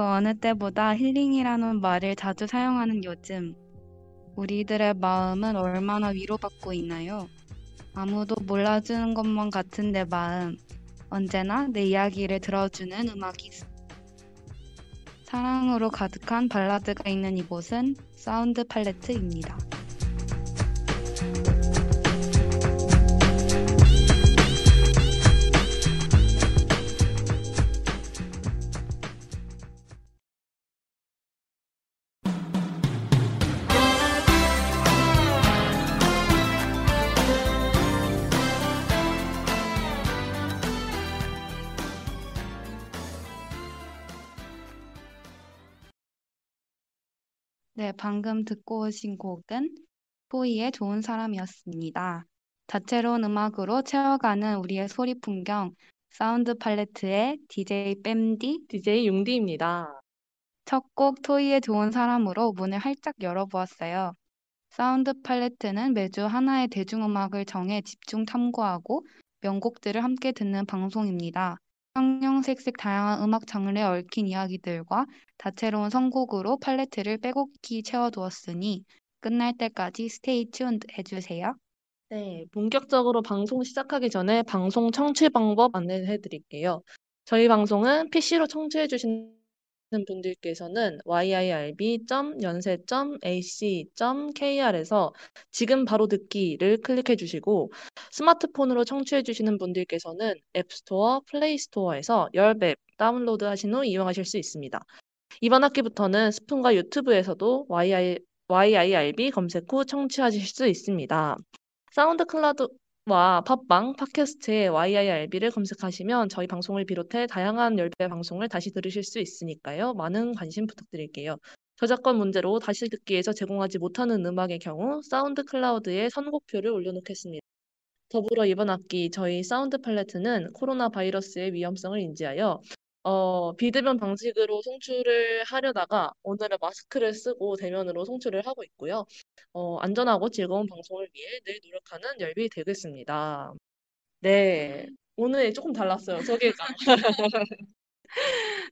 그 어느 때보다 힐링이라는 말을 자주 사용하는 요즘, 우리들의 마음은 얼마나 위로받고 있나요? 아무도 몰라주는 것만 같은 내 마음, 언제나 내 이야기를 들어주는 음악이. 사랑으로 가득한 발라드가 있는 이곳은 사운드 팔레트입니다. 네, 방금 듣고 오신 곡은 토이의 좋은 사람이었습니다. 다채로운 음악으로 채워가는 우리의 소리 풍경, 사운드 팔레트의 DJ 뺨디, DJ 융디입니다. 첫 곡 토이의 좋은 사람으로 문을 활짝 열어보았어요. 사운드 팔레트는 매주 하나의 대중음악을 정해 집중 탐구하고 명곡들을 함께 듣는 방송입니다. 형형색색 다양한 음악 장르에 얽힌 이야기들과 다채로운 선곡으로 팔레트를 빼곡히 채워두었으니 끝날 때까지 stay tuned 해주세요. 네, 본격적으로 방송 시작하기 전에 방송 청취 방법 안내해 드릴게요. 저희 방송은 PC로 청취해 주시는 분들께서는 yirb.yonsei.ac.kr에서 지금 바로 듣기를 클릭해 주시고 스마트폰으로 청취해 주시는 분들께서는 앱스토어, 플레이스토어에서 열앱 다운로드 하신 후 이용하실 수 있습니다. 이번 학기부터는 스푼과 유튜브에서도 YIRB 검색 후 청취하실 수 있습니다. 사운드 클라우드 와 팟빵, 팟캐스트에 YIRB를 검색하시면 저희 방송을 비롯해 다양한 열배 방송을 다시 들으실 수 있으니까요. 많은 관심 부탁드릴게요. 저작권 문제로 다시 듣기에서 제공하지 못하는 음악의 경우 사운드 클라우드에 선곡표를 올려놓겠습니다. 더불어 이번 학기 저희 사운드 팔레트는 코로나 바이러스의 위험성을 인지하여 어, 비대면 방식으로 송출을 하려다가 오늘은 마스크를 쓰고 대면으로 송출을 하고 있고요. 어, 안전하고 즐거운 방송을 위해 늘 노력하는 열비 되겠습니다. 네, 오늘 조금 달랐어요. 소개가.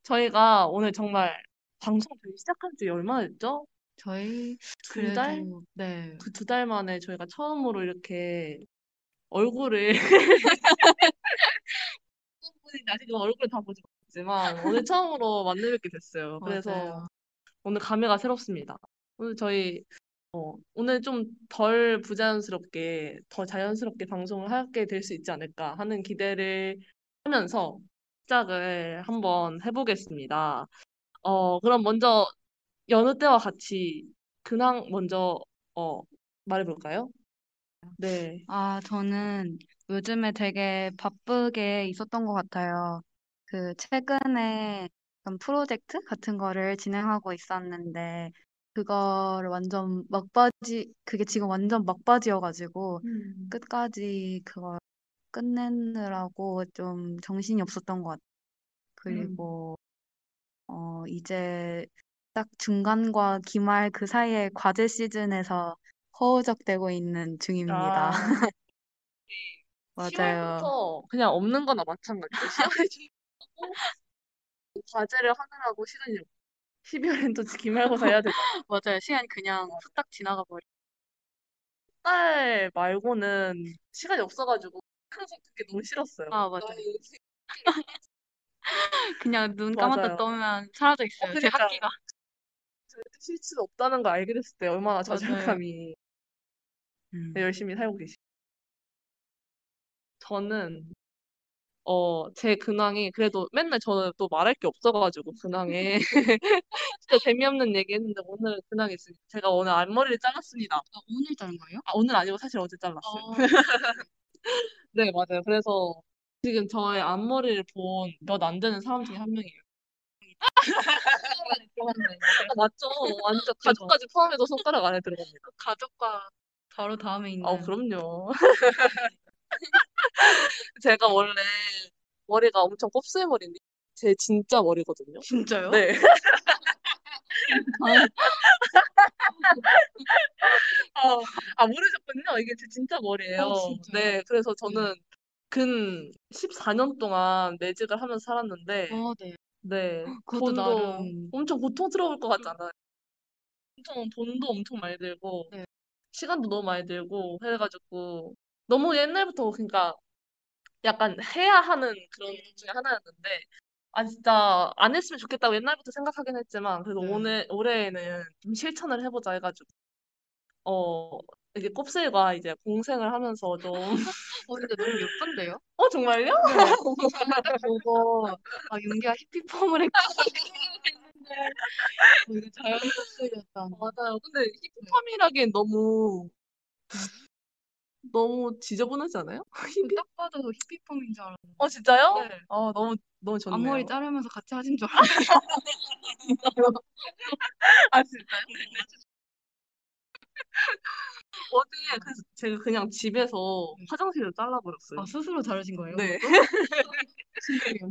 저희가 오늘 정말 방송 시작한 지 얼마나 됐죠? 저희 두 달? 네. 그 두 달 만에 저희가 처음으로 이렇게 얼굴을 아직 얼굴 다 보지 못했지만 오늘 처음으로 만나 뵙게 됐어요. 그래서 맞아요. 오늘 감회가 새롭습니다. 오늘 저희 어, 오늘 좀 덜 부자연스럽게 더 자연스럽게 방송을 하게 될 수 있지 않을까 하는 기대를 하면서 시작을 한번 해보겠습니다. 어, 그럼 먼저 여느 때와 같이 근황 먼저 어, 말해볼까요? 네. 아, 저는 요즘에 되게 바쁘게 있었던 것 같아요. 그 최근에 어떤 프로젝트 같은 거를 진행하고 있었는데 그걸 완전 막바지 그게 지금 완전 막바지여가지고 음. 끝까지 그걸 끝내느라고 좀 정신이 없었던 것 같아요. 그리고 어 이제 딱 중간과 기말 그 사이에 과제 시즌에서 허우적대고 있는 중입니다. 아, 맞아요. 10월부터 그냥 없는 거나 마찬가지예요. 10월에 준비하고 과제를 하느라고 시간이 없고 12월엔 또 기말고사 해야 되잖아. 맞아요. 시간이 그냥 후딱 지나가 버려. 딸 말고는 시간이 없어가지고 그래서 그게 너무 싫었어요. 아, 맞아요. 나는 그냥 눈 감았다. 떠면 사라져 있어요. 제 그러니까. 학기가. 절대 쉴수 없다는 걸 알게 됐을 때 얼마나. 자존감이 음. 열심히 살고 계시. 저는 어, 제 근황이 그래도 맨날 저는 또 말할 게 없어가지고 근황에 진짜 재미없는 얘기 했는데 오늘 근황이 있습니다. 제가 오늘 앞머리를 잘랐습니다. 아, 오늘 자른 거예요? 아, 오늘 아니고 사실 어제 잘랐어요. 어, 네, 맞아요. 그래서 지금 저의 앞머리를 본 몇 안 되는 사람 중에 한 명이에요. 아, 맞죠. 완전 가족까지 포함해서 손가락 안에 들어갑니다. 가족과 바로 다음에 있는. 어, 그럼요. 제가 원래 머리가 엄청 곱슬 머리인데 제 진짜 머리거든요. 진짜요? 네. 아, 아, 모르셨군요. 이게 제 진짜 머리예요. 어, 진짜요? 네, 그래서 저는 근 14년 동안 매직을 하면서 살았는데 어, 네. 네. 그것도 돈도 나름 엄청 고통스러울 것 같지 않아요? 엄청 돈도 엄청 많이 들고 네. 시간도 너무 많이 들고 해가지고 너무 옛날부터 그러니까 약간 해야 하는 그런 것 중에 하나였는데 아 진짜 안 했으면 좋겠다고 옛날부터 생각하긴 했지만 그래도 네. 오늘 올해에는 좀 실천을 해보자 해가지고 어 이제 곱슬과 이제 공생을 하면서 좀 어, 근데 너무 예쁜데요? 어 정말요? 네. 딱 보고 아 윤기가 히피 펌을 했구나 했는데 어, 이거 자연스럽다. 맞아요. 근데 히피 펌이라기엔 너무 너무 지저분하지 않아요? 딱 봐도 히피펌인 줄 알았는데 어 진짜요? 네. 아 너무 너무 좋네요. 앞머리 자르면서 같이 하신 줄 알았어요. 아 진짜요? 어제 그래서 제가 그냥 집에서 네. 화장실을 잘라버렸어요. 아 스스로 자르신 거예요? 네. 신기해요.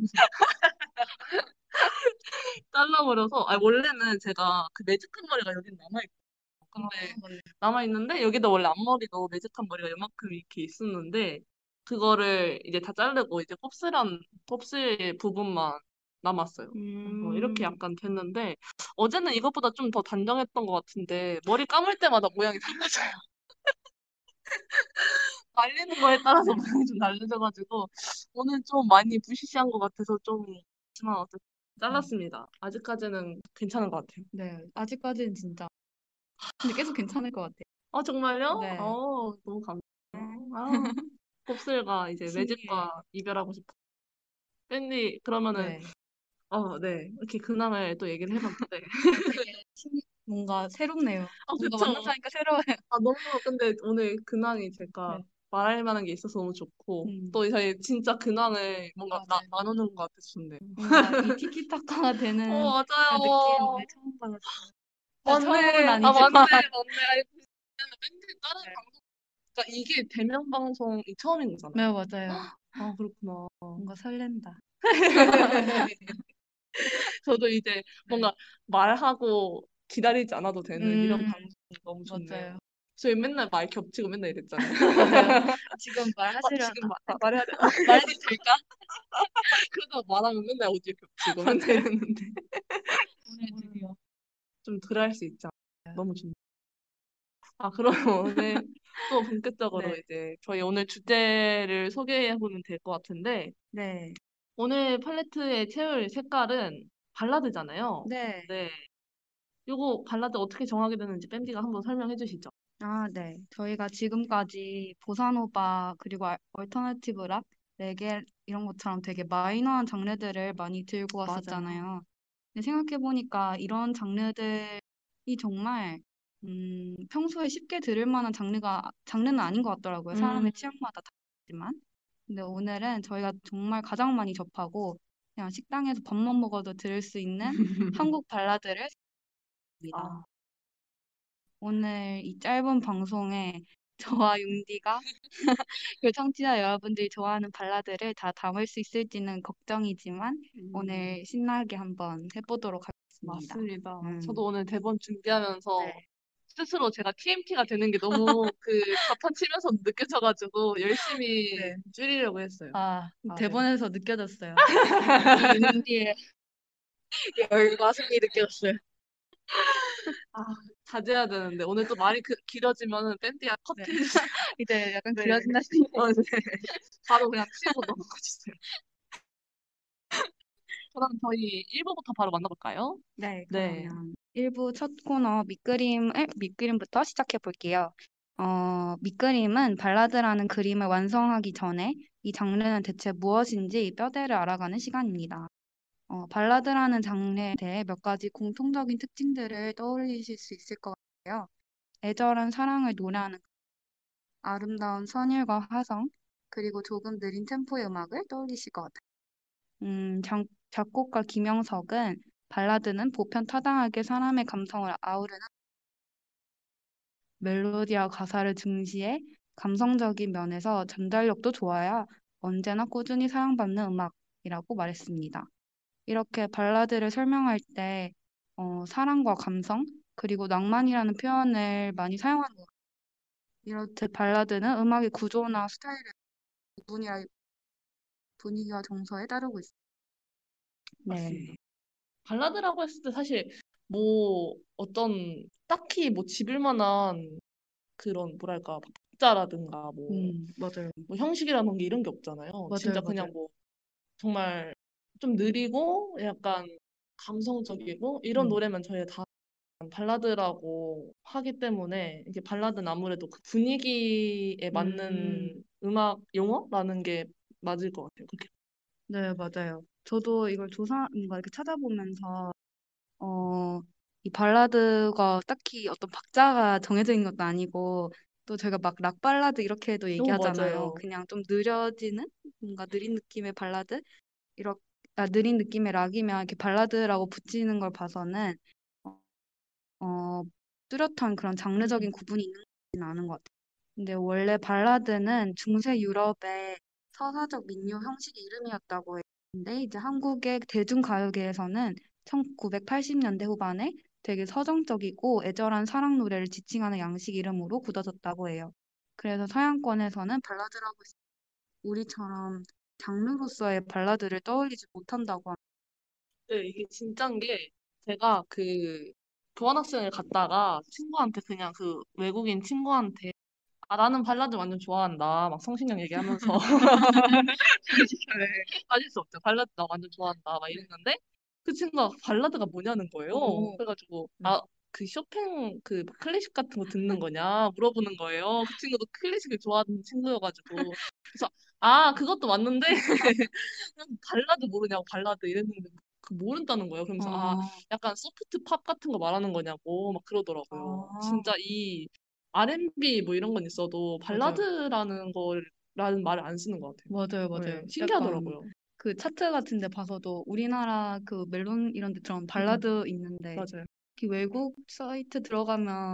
잘라버려서 아 원래는 제가 그 매직한 머리가 여기 남아있고 네. 남아 있는데 여기다 원래 앞머리도 매직한 머리가 요만큼 이렇게 있었는데 그거를 이제 다 자르고 이제 곱슬한 곱슬 부분만 남았어요. 어, 이렇게 음. 약간 됐는데 어제는 이것보다 좀 더 단정했던 것 같은데 머리 감을 때마다 모양이 달라져요. 말리는 거에 따라서 모양이 좀 달라져가지고 오늘 좀 많이 부시시한 것 같아서 좀 그렇지만 어쨌든 잘랐습니다. 아직까지는 괜찮은 것 같아요. 네, 아직까지는 진짜. 근데 계속 괜찮을 것 같아요. 아 정말요? 네. 어 너무 감사해요. 아, 곱슬과 이제 신기해. 매직과 이별하고 싶어. 밴디 그러면은 네. 어, 네. 이렇게 근황을 또 얘기를 해봤는데 신기- 뭔가 새롭네요. 아, 뭔가 그쵸. 만나니까 새로워요. 아, 너무 근데 오늘 근황이 제가 네. 말할 만한 게 있어서 너무 좋고 음. 또 저희 진짜 근황을 뭔가 나, 맞아요. 나누는 것 같아서 좋네요. 뭔가 이 티키타카가 되는 어, 그런 맞아요. 느낌을 처음 받았어요. 아, 맞네. 아. 맞네. 맞네. 아니, 밴드 다른 네. 방송 그러니까 이게 대면 방송이 처음인 거잖아요. 네, 맞아요. 아, 그렇구나. 뭔가 설렌다. 저도 이제 뭔가 말하고 기다리지 않아도 되는 이런 음, 방송이 너무 좋네요. 맞아요. 저희 맨날 말 겹치고 맨날 이랬잖아요. 지금 아, 말하시려나? 지금 마, 마- 말해야 돼. 말해도 될까? 그러다 말하면 맨날 오디오 겹치고 맨날 이랬는데 오늘. 좀 덜 할 수 있잖아. 너무 좋네. 아, 그럼 오늘 또 본격적으로 네. 이제 저희 오늘 주제를 소개해 보면 될 것 같은데 네. 오늘 팔레트에 채울 색깔은 발라드잖아요. 네. 네. 요거 발라드 어떻게 정하게 되는지 밴디가 한번 설명해 주시죠. 아, 네. 저희가 지금까지 보사노바 그리고 알- alternative rock, 레게 이런 것처럼 되게 마이너한 장르들을 많이 들고 맞아요. 왔었잖아요. 생각해보니까 이런 장르들이 정말 음, 평소에 쉽게 들을 만한 장르가 장르는 아닌 것 같더라고요. 사람의 음, 취향마다 다르지만. 근데 오늘은 저희가 정말 가장 많이 접하고 그냥 식당에서 밥만 먹어도 들을 수 있는 한국 발라드를 니다 아, 오늘 이 짧은 방송에 저와 윤디가 그 청취자 여러분들이 좋아하는 발라드를 다 담을 수 있을지는 걱정이지만 음, 오늘 신나게 한번 해보도록 하겠습니다. 맞습니다. 음, 저도 오늘 대본 준비하면서 네. 스스로 제가 TMT가 되는 게 너무 그 자판 치면서 느껴져가지고 열심히 네. 줄이려고 했어요. 아, 아, 네. 대본에서 느껴졌어요. 윤디의 열과성이 느껴졌어요. 아, 자제해야 되는데 오늘 또 말이 그, 길어지면은 밴드야 네. 컷해주세요. 이제 약간 네. 길어진다 싶은데 어, 네. 바로 그냥 치고 넘어가 주세요. 그럼 저희 1부부터 바로 만나볼까요? 네, 네. 그러면 1부 첫 코너 밑그림을 밑그림부터 시작해 볼게요. 어, 밑그림은 발라드라는 그림을 완성하기 전에 이 장르는 대체 무엇인지 뼈대를 알아가는 시간입니다. 어, 발라드라는 장르에 대해 몇 가지 공통적인 특징들을 떠올리실 수 있을 것 같아요. 애절한 사랑을 노래하는 아름다운 선율과 화성, 그리고 조금 느린 템포의 음악을 떠올리실 것 같아요. 음, 장, 작곡가 김영석은 발라드는 보편 타당하게 사람의 감성을 아우르는 멜로디와 가사를 중시해 감성적인 면에서 전달력도 좋아야 언제나 꾸준히 사랑받는 음악이라고 말했습니다. 이렇게 발라드를 설명할 때 어, 사랑과 감성 그리고 낭만이라는 표현을 많이 사용하는 것 같아요. 이렇듯 발라드는 음악의 구조나 스타일을 분위기와, 분위기와 정서에 따르고 있습니다. 네. 맞습니다. 발라드라고 했을 때 사실 뭐 어떤 딱히 뭐 집을 만한 그런 뭐랄까 박자라든가 뭐, 음, 맞아요. 뭐 형식이라는 게 이런 게 없잖아요. 맞아요, 진짜 그냥 맞아요. 뭐 정말 좀 느리고 약간 감성적이고 이런 음, 노래면 저희 다 발라드라고 하기 때문에 이게 발라드는 아무래도 그 분위기에 음, 맞는 음악 용어라는 게 맞을 것 같아요. 그렇게. 네, 맞아요. 저도 이걸 조사, 뭔가 이렇게 찾아보면서, 어, 이 발라드가 딱히 어떤 박자가 정해져 있는 것도 아니고, 또 저희가 막 락 발라드 이렇게도 오, 얘기하잖아요. 맞아요. 그냥 좀 느려지는, 뭔가 느린 느낌의 발라드? 이렇게, 아, 느린 느낌의 락이면 이렇게 발라드라고 붙이는 걸 봐서는, 어, 뚜렷한 그런 음, 장르적인 구분이 있는 건 아는 것 같아요. 근데 원래 발라드는 중세 유럽의 서사적 민요 형식의 이름이었다고 했는데 이제 한국의 대중가요계에서는 1980년대 후반에 되게 서정적이고 애절한 사랑 노래를 지칭하는 양식 이름으로 굳어졌다고 해요. 그래서 서양권에서는 발라드라고 우리처럼 장르로서의 발라드를 떠올리지 못한다고 합니다. 네, 이게 진짠 게 제가 그 교환학생을 갔다가 친구한테 그냥 그 외국인 친구한테 아 나는 발라드 완전 좋아한다 막 성시경 얘기하면서 빠질 수 없죠. 발라드 나 완전 좋아한다. 막 이랬는데 그 친구가 발라드가 뭐냐는 거예요. 오, 그래가지고 네. 아 그 쇼팽 그 클래식 같은 거 듣는 거냐 물어보는 거예요. 그 친구도 클래식을 좋아하는 친구여가지고 그래서 아 그것도 맞는데 발라드 모르냐고 발라드 이랬는데 그 모른다는 거예요. 그러면서 아 어, 약간 soft pop 같은 거 말하는 거냐고 막 그러더라고요. 아, 진짜 이 R&B 뭐 이런 건 있어도. 발라드라는 거라는 말을 안 쓰는 것 같아요. 맞아요, 네, 맞아요. 약간 신기하더라고요. 그 차트 같은 데 봐서도 우리나라 그 멜론 이런 데처럼 음, 음, 발라드 있는데 맞아요. 그 외국 사이트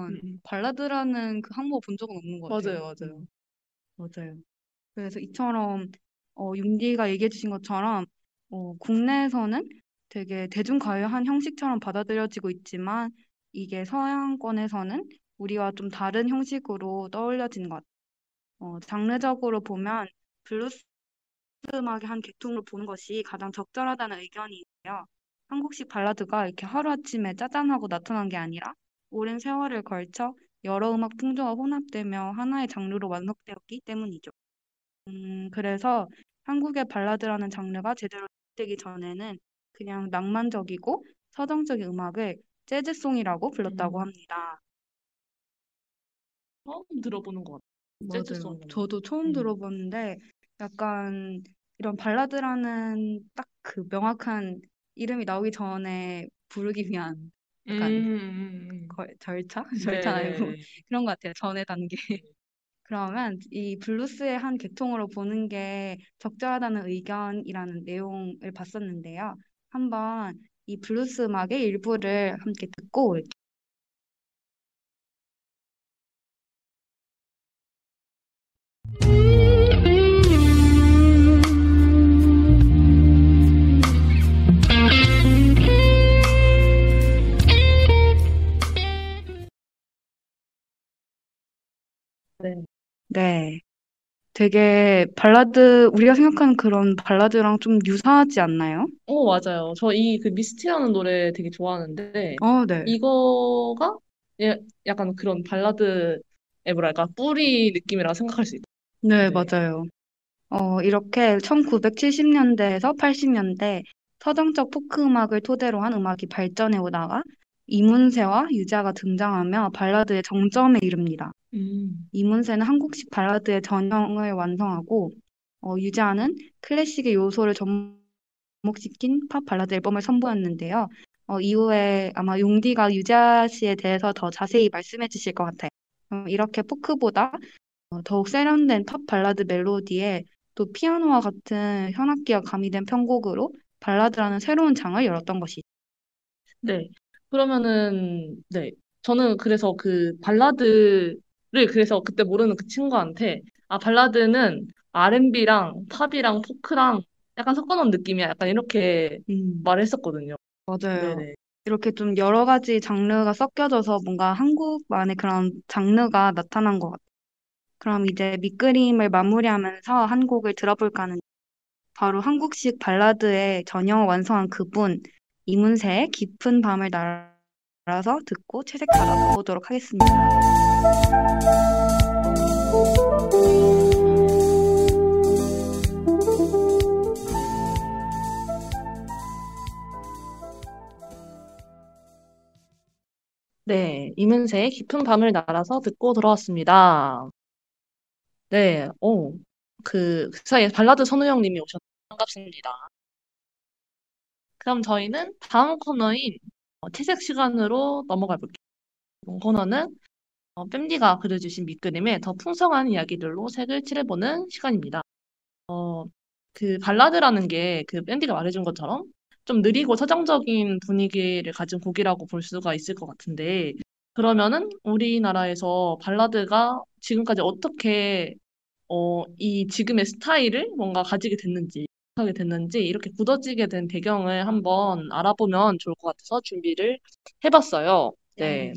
음, 들어가면 음. 발라드라는 그 항목 본 적은 없는 것 같아요. 맞아요, 맞아요. 음, 맞아요. 그래서 이처럼 어, 윤디가 얘기해 주신 것처럼 어, 국내에서는 되게 대중가요 한 형식처럼 받아들여지고 있지만 이게 서양권에서는 우리와 좀 다른 형식으로 떠올려지는 것. 어, 장르적으로 보면 블루스 음악의 한 계통으로 보는 것이 가장 적절하다는 의견이 있어요. 한국식 발라드가 이렇게 하루아침에 짜잔하고 나타난 게 아니라 오랜 세월을 걸쳐 여러 음악 풍조가 혼합되며 하나의 장르로 완성되었기 때문이죠. 음, 그래서 한국의 발라드라는 장르가 제대로 되기 전에는 그냥 낭만적이고 서정적인 음악을 재즈송이라고 불렀다고 음, 합니다. 처음 들어보는 것 같아요. 맞아요. 재즈송은. 저도 처음 음, 들어봤는데 약간 이런 발라드라는 딱 그 명확한 이름이 나오기 전에 부르기 위한 음, 약간 음, 음. 거- 절차? 절차 아니고 네네네. 그런 것 같아요. 전의 단계. 그러면 이 블루스의 한 계통으로 보는 게 적절하다는 의견이라는 내용을 봤었는데요. 한번 이 블루스 음악의 일부를 함께 듣고 올게요. 네. 네. 되게 발라드, 우리가 생각하는 그런 발라드랑 좀 유사하지 않나요? 어, 맞아요. 저 이 그 Misty라는 노래 되게 좋아하는데, 어, 네. 이거가 예- 약간 그런 발라드의 뭐랄까, 뿌리 느낌이라고 생각할 수 있어요. 네, 네. 맞아요. 어, 이렇게 1970년대에서 80년대 서정적 포크 음악을 토대로 한 음악이 발전해 오다가 이문세와 유재하가 등장하며 발라드의 정점에 이릅니다. 음. 이문세는 한국식 발라드의 전형을 완성하고 어, 유재하는 클래식의 요소를 접목시킨 팝 발라드 앨범을 선보였는데요. 어, 이후에 아마 용디가 유재하 씨에 대해서 더 자세히 말씀해 주실 것 같아요. 어, 이렇게 포크보다 어, 더욱 세련된 팝 발라드 멜로디에 또 피아노와 같은 현악기가 가미된 편곡으로 발라드라는 새로운 장을 열었던 것이죠. 네. 그러면은, 네. 저는 그래서 그 발라드 를 그래서 그때 모르는 그 친구한테, 아, 발라드는 R&B랑 팝이랑 포크랑 약간 섞어놓은 느낌이야. 약간 이렇게 음, 말했었거든요. 맞아요. 네네. 이렇게 좀 여러 가지 장르가 섞여져서 뭔가 한국만의 그런 장르가 나타난 것 같아요. 그럼 이제 밑그림을 마무리하면서 한 곡을 들어볼까 하는 바로 한국식 발라드의 전형을 완성한 그분 이문세의 깊은 밤을 날아서 듣고 채색하러 보도록 하겠습니다. 네, 이문세의 깊은 밤을 날아서 듣고 돌아왔습니다. 네, 오, 그, 그 사이에 발라드 선우형님이 오셨 반갑습니다. 그럼 저희는 다음 코너인 어, 채색 시간으로 넘어가 볼게요. 이번 코너는 어, 뺨디가 그려주신 밑그림에 더 풍성한 이야기들로 색을 칠해보는 시간입니다. 어, 그 발라드라는 게 그 뺨디가 말해준 것처럼 좀 느리고 서정적인 분위기를 가진 곡이라고 볼 수가 있을 것 같은데 그러면은 우리나라에서 발라드가 지금까지 어떻게 어, 이 지금의 스타일을 뭔가 가지게 됐는지 하게 됐는지 이렇게 굳어지게 된 배경을 한번 알아보면 좋을 것 같아서 준비를 해봤어요. 네.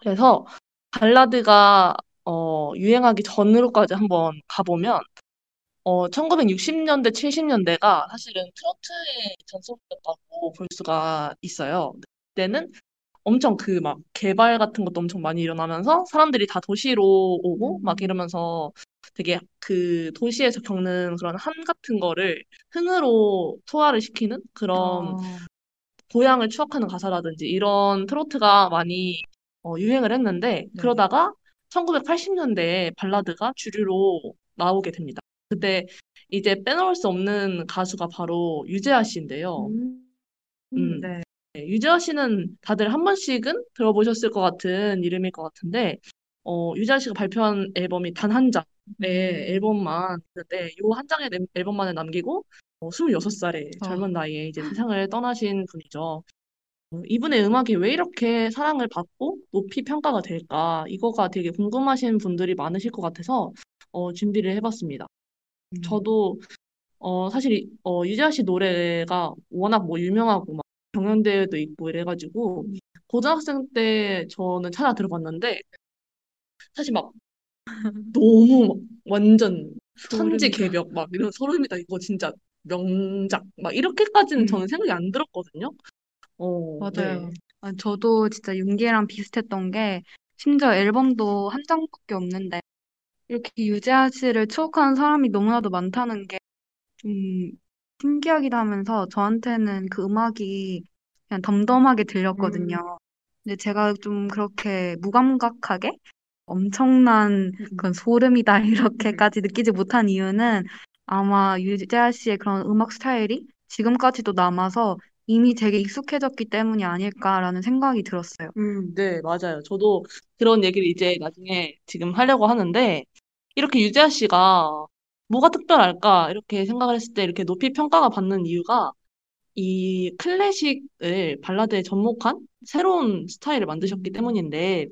그래서 발라드가 어, 유행하기 전으로까지 한번 가보면 어, 1960년대, 70년대가 사실은 트로트의 전성기였다고 볼 수가 있어요. 그때는 엄청 그 막 개발 같은 것도 엄청 많이 일어나면서 사람들이 다 도시로 오고 막 이러면서 되게 그 도시에서 겪는 그런 한 같은 거를 흥으로 소화를 시키는 그런 어, 고향을 추억하는 가사라든지 이런 트로트가 많이 어, 유행을 했는데 네. 그러다가 1980년대에 발라드가 주류로 나오게 됩니다. 그때 이제 빼놓을 수 없는 가수가 바로 유재하 씨인데요. 음, 음, 네. 네, 유재하 씨는 다들 한 번씩은 들어보셨을 것 같은 이름일 것 같은데 어, 유재하 씨가 발표한 앨범이 단 한 장의 음, 앨범만 있는데 요한 장의 앨- 앨범만을 남기고 어, 26살의 어, 젊은 나이에 이제 세상을 떠나신 분이죠. 어, 이분의 음악이 왜 이렇게 사랑을 받고 높이 평가가 될까? 이거가 되게 궁금하신 분들이 많으실 것 같아서 어, 준비를 해봤습니다. 음, 저도 어, 사실 이- 어, 유재하 씨 노래가 워낙 뭐 유명하고 막 경연대회도 있고 이래가지고 고등학생 때 저는 찾아 들어봤는데 사실 막 너무 막 완전 소름이다. 천지 개벽 막 이런 소름이다 이거 진짜 명작 막 이렇게까지는 저는 음, 생각이 안 들었거든요. 어, 맞아요. 네. 아, 저도 진짜 윤기랑 비슷했던 게 심지어 앨범도 한 장밖에 없는데 이렇게 유재하 씨를 추억하는 사람이 너무나도 많다는 게 좀 신기하기도 하면서 저한테는 그 음악이 그냥 덤덤하게 음, 들렸거든요. 근데 제가 좀 그렇게 무감각하게 엄청난 음, 그런 소름이다 음. 이렇게까지 느끼지 못한 이유는 아마 유재하 씨의 그런 음악 스타일이 지금까지도 남아서 이미 되게 익숙해졌기 때문이 아닐까라는 생각이 들었어요. 음, 네, 맞아요. 저도 그런 얘기를 이제 나중에 지금 하려고 하는데, 이렇게 유재하 씨가 뭐가 특별할까? 이렇게 생각을 했을 때 이렇게 높이 평가가 받는 이유가 이 클래식을 발라드에 접목한 새로운 스타일을 만드셨기 때문인데,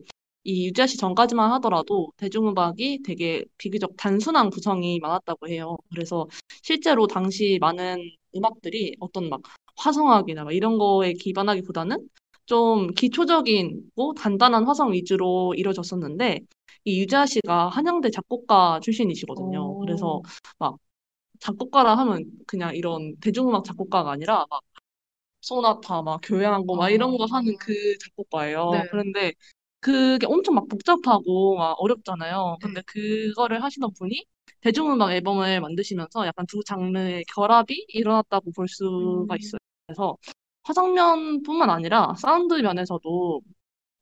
이 유재하 씨 전까지만 하더라도 대중음악이 되게 비교적 단순한 구성이 많았다고 해요. 그래서 실제로 당시 많은 음악들이 어떤 막 화성학이나 막 이런 거에 기반하기보다는 좀 기초적이고 단단한 화성 위주로 이루어졌었는데, 이 유재하 씨가 한양대 작곡가 출신이시거든요. 그래서 오, 막 작곡가라 하면 그냥 이런 대중음악 작곡가가 아니라 막 소나타 막 교향곡 막 이런 거 하는 아, 그 작곡가예요. 네, 그런데 그게 엄청 막 복잡하고 막 어렵잖아요. 네. 근데 그거를 하시던 분이 대중음악 앨범을 만드시면서 약간 두 장르의 결합이 일어났다고 볼 수가 음, 있어요. 그래서 화성면뿐만 아니라 사운드 면에서도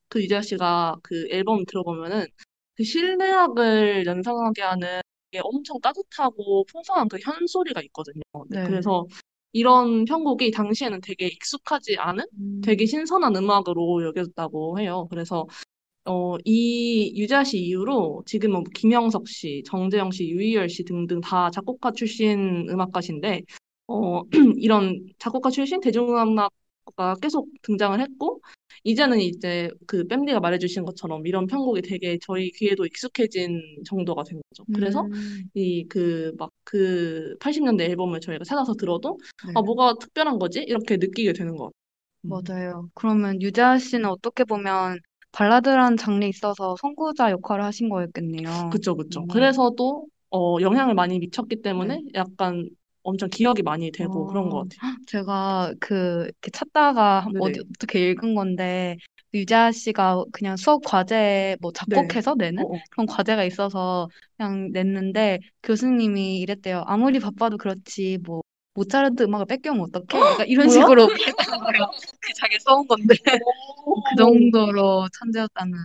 그 유재하 씨가 그 앨범 들어보면은 그 실내악을 연상하게 하는 게 엄청 따뜻하고 풍성한 그 현소리가 있거든요. 네, 네. 그래서 이런 편곡이 당시에는 되게 익숙하지 않은 되게 음, 신선한 음악으로 여겨졌다고 해요. 그래서 어, 이 유재하 씨 이후로 지금은 뭐 김영석 씨, 정재영 씨, 유희열 씨 등등 다 작곡가 출신 음악가신데 어, 이런 작곡가 출신 대중음악가가 계속 등장을 했고 이제는 이제 그 뺨디가 말해주신 것처럼 이런 편곡이 되게 저희 귀에도 익숙해진 정도가 된 거죠. 그래서 음, 이그 막 그 80년대 앨범을 저희가 찾아서 들어도 네. 아 뭐가 특별한 거지? 이렇게 느끼게 되는 것 같아요. 음. 맞아요. 그러면 유재하 씨는 어떻게 보면 발라드라는 장르에 있어서 선구자 역할을 하신 거였겠네요. 그쵸, 그쵸. 음, 그래서 또 어, 영향을 많이 미쳤기 네. 때문에 약간 엄청 기억이 많이 되고 그런 것 어, 같아요. 제가 그 이렇게 찾다가 한- 어디. 어떻게 읽은 건데 유자 씨가 그냥 수업 과제 뭐 네. 작곡해서 내는 어, 어. 그런 과제가 있어서 그냥 냈는데 교수님이 이랬대요. 아무리 바빠도 그렇지 뭐 모차르트 음악을 뺏겨오면 어떡해? 약간 이런? 식으로 거예요. 그 자기 써온 건데 그 정도로 천재였다는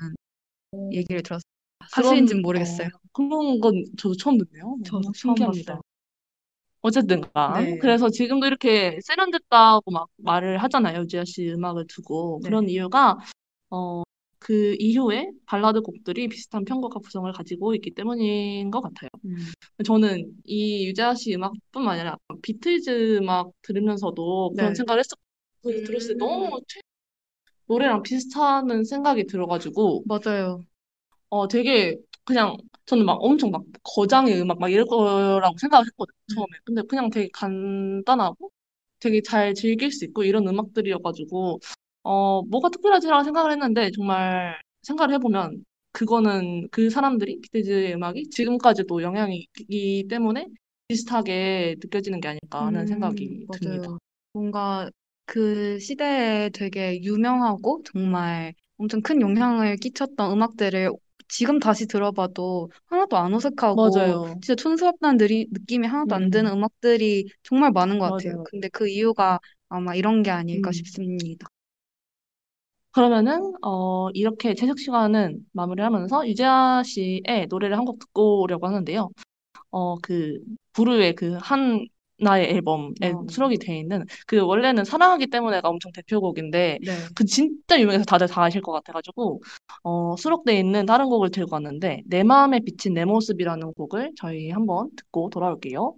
얘기를 들었어요. 사실인지는 모르겠어요. 어, 그런 건 저도 처음 듣네요. 저도 처음 신기합니다. 봤어요. 어쨌든 간 네. 그래서 지금도 이렇게 세련됐다고 막 말을 하잖아요. 유지아 씨 음악을 두고. 네. 그런 이유가 어, 그 이후에 발라드 곡들이 비슷한 편곡과 구성을 가지고 있기 때문인 것 같아요. 음. 저는 이 유재하 씨 음악뿐만 아니라 비틀즈 음악 들으면서도 그런 네. 생각을 했었, 그 들었을 때 너무 최- 노래랑 비슷하는 생각이 들어가지고 맞아요. 어 되게 그냥 저는 막 엄청 막 거장의 음악 막 이럴 거라고 생각을 했거든요 음. 처음에 근데 그냥 되게 간단하고 되게 잘 즐길 수 있고 이런 음악들이어가지고 어 뭐가 특별하지라고 생각을 했는데 정말 생각을 해보면 그거는 그 사람들이 비틀즈의 음악이 지금까지도 영향이 있기 때문에 비슷하게 느껴지는 게 아닐까 하는 생각이 음, 듭니다. 맞아요. 뭔가 그 시대에 되게 유명하고 정말 엄청 큰 영향을 끼쳤던 음악들을 지금 다시 들어봐도 하나도 안 어색하고 맞아요. 진짜 촌스럽다는 느리, 느낌이 하나도 안 드는 음, 음악들이 정말 많은 것 같아요. 맞아요. 근데 그 이유가 아마 이런 게 아닐까 음. 싶습니다. 그러면은 어 이렇게 채식 시간은 마무리하면서 유재하 씨의 노래를 한 곡 듣고 오려고 하는데요. 어 그 부르의 그 한 나의 앨범에 어, 수록이 돼 있는 그 원래는 사랑하기 때문에가 엄청 대표곡인데 네. 그 진짜 유명해서 다들 다 아실 것 같아가지고 어 수록돼 있는 다른 곡을 들고 왔는데 내 마음에 비친 내 모습이라는 곡을 저희 한번 듣고 돌아올게요.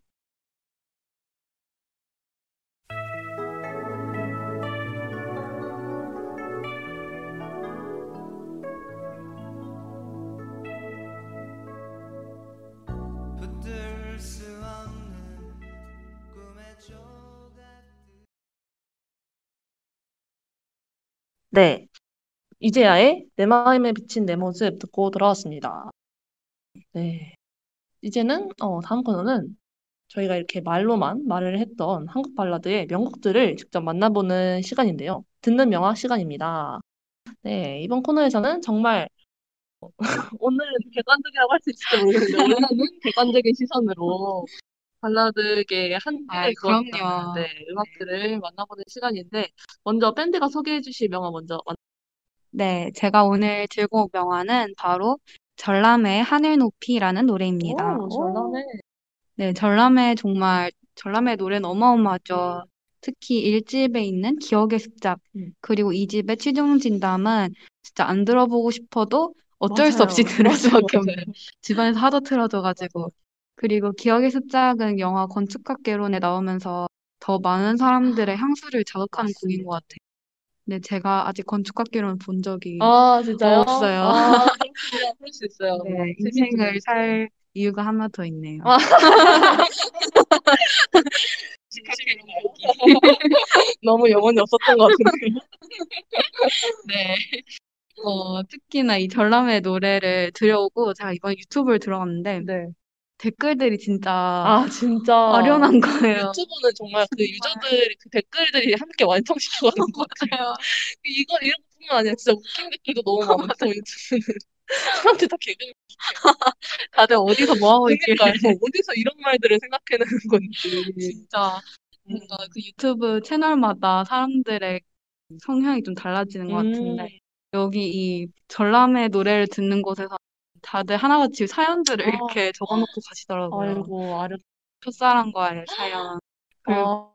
네, 이재하의 내 마음에 비친 내 모습 듣고 돌아왔습니다. 네, 이제는 어 다음 코너는 저희가 이렇게 말로만 말을 했던 한국 발라드의 명곡들을 직접 만나보는 시간인데요. 듣는 명화 시간입니다. 네, 이번 코너에서는 정말 오늘은 객관적이라고 할 수 있을지 모르겠는데 원래는 객관적인 시선으로 발라드계의 한 아, 획을 그었던 그럼요. 네, 음악들을 만나보는 시간인데 먼저 밴드가 소개해 주실 명화 먼저 만- 네, 제가 오늘 들고 온 명화는 바로 전람의 하늘 높이라는 노래입니다. 오, 전람회. 네, 전람회 정말 전람회 노래는 어마어마하죠. 특히 1집에 있는 기억의 습작 음. 그리고 2집의 최종 진담은 진짜 안 들어보고 싶어도 어쩔 수 없이 맞아요. 들을 맞아요, 수밖에 맞아요. 없는 집안에서 하도 틀어져가지고 그리고 기억의 습작은 영화 건축학개론에 나오면서 더 많은 사람들의 향수를 자극하는 곡인 것 같아요. 근데 제가 아직 건축학개론 본 적이 아, 진짜요? 없어요. 아, 그렇군요. 그럴 수 있어요. 네, 인생을. 살 이유가 하나 더 있네요. 아. 너무 영혼이 없었던 것 같은데. 네. 어, 특히나 이 전람회 노래를 들여오고 제가 이번 유튜브를 들어갔는데 네. 댓글들이 진짜 아, 진짜. 아련한 거예요. 유튜브는 정말 그 유저들이, 그 댓글들이 함께 완성시켜가는 것 같아요. 이거, 이런 것뿐만 아니라 진짜 웃긴 댓글도 너무 많고, 유튜브는. 사람들이 다 개그 다들 어디서 뭐 하고 있길래 그러니까 어디서 이런 말들을 생각해내는 건지. 진짜 뭔가 그 유튜브 채널마다 사람들의 성향이 좀 달라지는 것 같은데 음. 여기 이 전람회 노래를 듣는 곳에서 다들 하나같이 사연들을 아. 이렇게 적어놓고 가시더라고요. 아이고, 아르. 첫사랑과의 사연. 그리고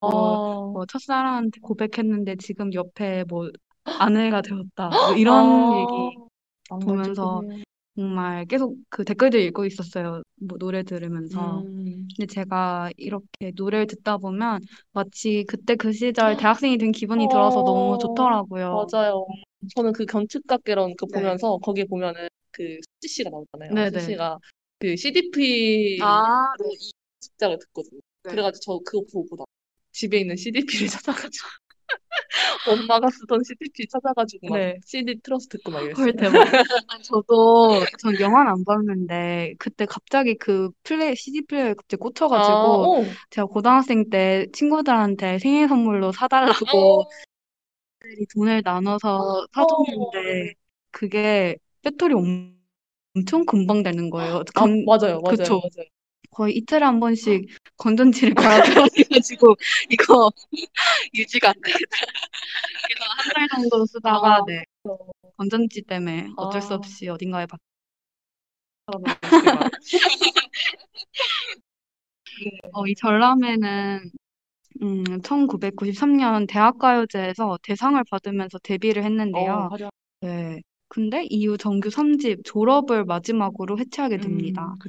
아, 뭐 첫사랑한테 고백했는데 지금 옆에 뭐 아내가 되었다. 뭐 이런 아, 얘기 보면서. 정말 계속 그 댓글들 읽고 있었어요. 뭐 노래 들으면서. 음. 근데 제가 이렇게 노래를 듣다 보면 마치 그때 그 시절 대학생이 된 기분이 들어서 너무 어, 좋더라고요. 맞아요. 저는 그 건축학개론 그 네. 보면서 거기에 보면은 그 수지 씨가 나오잖아요. 네네. 수지 씨가 그 CDP로 아, 이 직작을 듣거든요. 네. 그래가지고 저 그거 보고 나 집에 있는 CDP를 찾아가지고 엄마가 쓰던 CDP 찾아가지고 막 네. CD 틀어서 듣고 막 이랬어요. 헐 대박. 저도 전 영화는 안 봤는데 그때 갑자기 그 플레이 CD 플레이어에 갑자기 아, 꽂혀가지고 오. 제가 고등학생 때 친구들한테 생일 선물로 사달라고 오. 돈을 나눠서 사줬는데 그게 배터리 엄- 엄청 금방 되는 거예요. 아, 건- 맞아요, 맞아요, 그쵸. 맞아요. 거의 이틀에 한 번씩 건전지를 갈아들여가지고 이거 유지가 안 되겠다. 그래서 한 달 정도 쓰다가 아, 네 건전지 때문에 어쩔 수 아. 없이 어딘가에 박. 어떻게 말해. 어, 이 전람회는 음, 1993년 대학가요제에서 대상을 받으면서 데뷔를 했는데요. 어. 네. 근데 이후 정규 3집 졸업을 마지막으로 해체하게 됩니다. 음, 그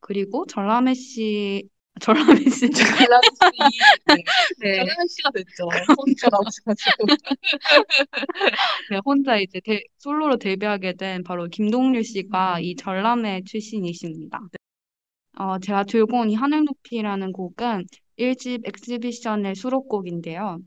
그리고 전람회 씨, 전람회 씨, 갤럭시, 네. 네, 전혜연 씨가 됐죠. 혼자 나오셔가지고. 네, 혼자 이제 데- 솔로로 데뷔하게 된 바로 김동률 씨가 이 전람회 출신이십니다. 어, 제가 들고 온 이 하늘 높이라는 곡은 1집 엑스비션의 수록곡인데요.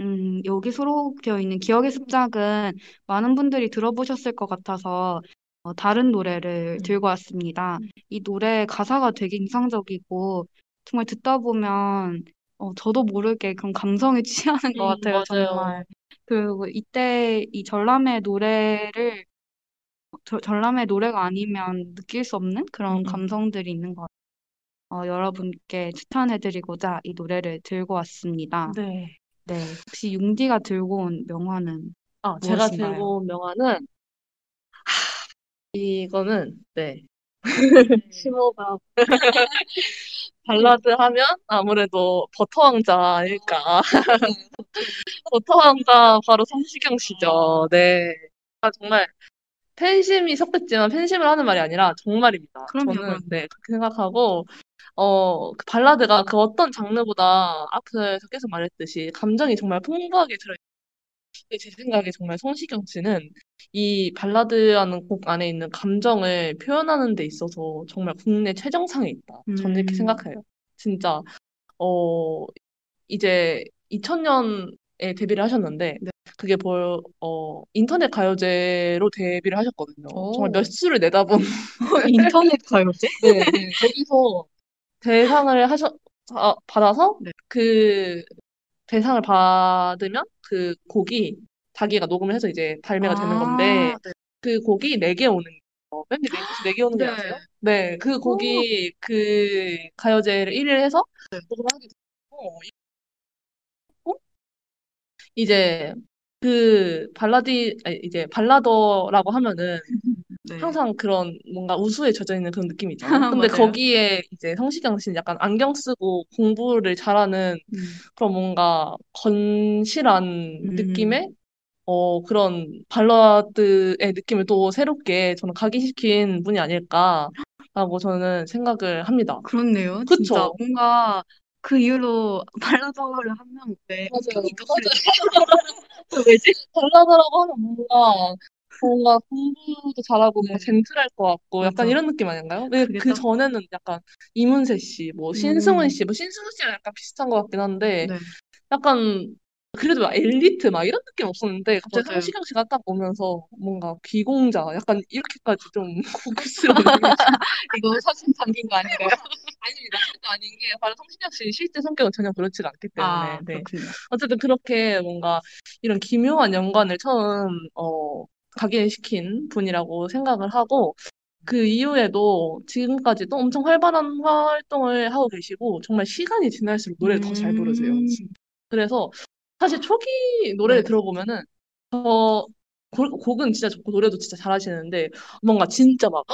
음, 여기 수록되어 있는 기억의 습작은 많은 분들이 들어보셨을 것 같아서 어, 다른 노래를 음. 들고 왔습니다. 이 노래 가사가 되게 인상적이고 정말 듣다 보면 어, 저도 모르게 그런 감성에 취하는 것 음, 같아요, 맞아요. 정말. 그리고 이때 이 전람회 노래를 저- 전람회 노래가 아니면 느낄 수 없는 그런 음. 감성들이 있는 것 같아요. 어, 여러분께 추천해드리고자 이 노래를 들고 왔습니다. 네. 네, 혹시 융디가 들고 온 명화는 아, 제가 무엇인가요? 들고 온 명화는, 하, 이거는, 네. 심호흡. 발라드 하면 아무래도 버터 왕자 아닐까. 버터 왕자 바로 성시경 씨죠. 네. 아, 정말 팬심이 섞였지만 팬심을 하는 말이 아니라 정말입니다. 그럼요, 저는 그럼요. 네, 그렇게 생각하고 어, 그 발라드가 그 어떤 장르보다 앞에서 계속 말했듯이 감정이 정말 풍부하게 들어있어요. 제 생각에 정말 성시경 씨는 이 발라드라는 곡 안에 있는 감정을 표현하는 데 있어서 정말 국내 최정상에 있다. 저는 이렇게 음. 생각해요. 진짜 어 이제 2000년에 데뷔를 하셨는데 네. 그게 볼, 어, 인터넷 가요제로 데뷔를 하셨거든요. 정말 오. 몇 수를 내다본 인터넷 가요제? 네, 네. 거기서 대상을 하셔 아, 받아서 네. 그 대상을 받으면 그 곡이 자기가 녹음을 해서 이제 발매가 되는 건데 아, 네. 그 곡이 내게 오는 거. 밴드 네이버에서 내게 오는 거 네. 아세요? 네, 그 곡이 그 가요제를 1위를 해서 네. 녹음을 하게 됐고 이제 그 발라디 아니, 이제 발라더라고 하면은 네. 항상 그런 뭔가 우수에 젖어 있는 그런 느낌이 있잖아요. 근데 맞아요. 거기에 이제 성시경 씨는 약간 안경 쓰고 공부를 잘하는 음. 그런 뭔가 건실한 음. 느낌의 어 그런 발라드의 느낌을 또 새롭게 저는 각인시킨 분이 아닐까라고 저는 생각을 합니다. 그렇네요. 그쵸? 진짜 뭔가 그 이후로 발라더를 하면 왜 맞아요. 그 왜지? 발라드라고 하면 뭔가 뭔가 공부도 잘하고 뭔가 네. 젠틀할 것 같고 약간 맞아. 이런 느낌 아닌가요? 근데 그 딱- 전에는 약간 이문세 씨, 뭐 신승훈 음. 씨, 뭐 신승훈 씨랑 약간 비슷한 것 같긴 한데 네. 약간 그래도 막 엘리트 막 이런 느낌 없었는데 갑자기 맞아요. 성시경 씨가 딱 오면서 뭔가 귀공자 약간 이렇게까지 좀 고급스러운 이미지. 이거 사진 담긴 거 아닌가요? 아닙니다. 절대 아닌 게 바로 성시경 씨 실제 성격은 전혀 그렇지가 않기 때문에 아, 네. 그렇군요. 어쨌든 그렇게 뭔가 이런 기묘한 연관을 처음 어, 각인시킨 분이라고 생각을 하고 그 이후에도 지금까지도 엄청 활발한 활동을 하고 계시고 정말 시간이 지날수록 노래를 더 잘 부르세요. 음. 그래서 사실 초기 노래를 네. 들어보면은 어, 곡- 곡은 진짜 좋고 노래도 진짜 잘하시는데 뭔가 진짜 막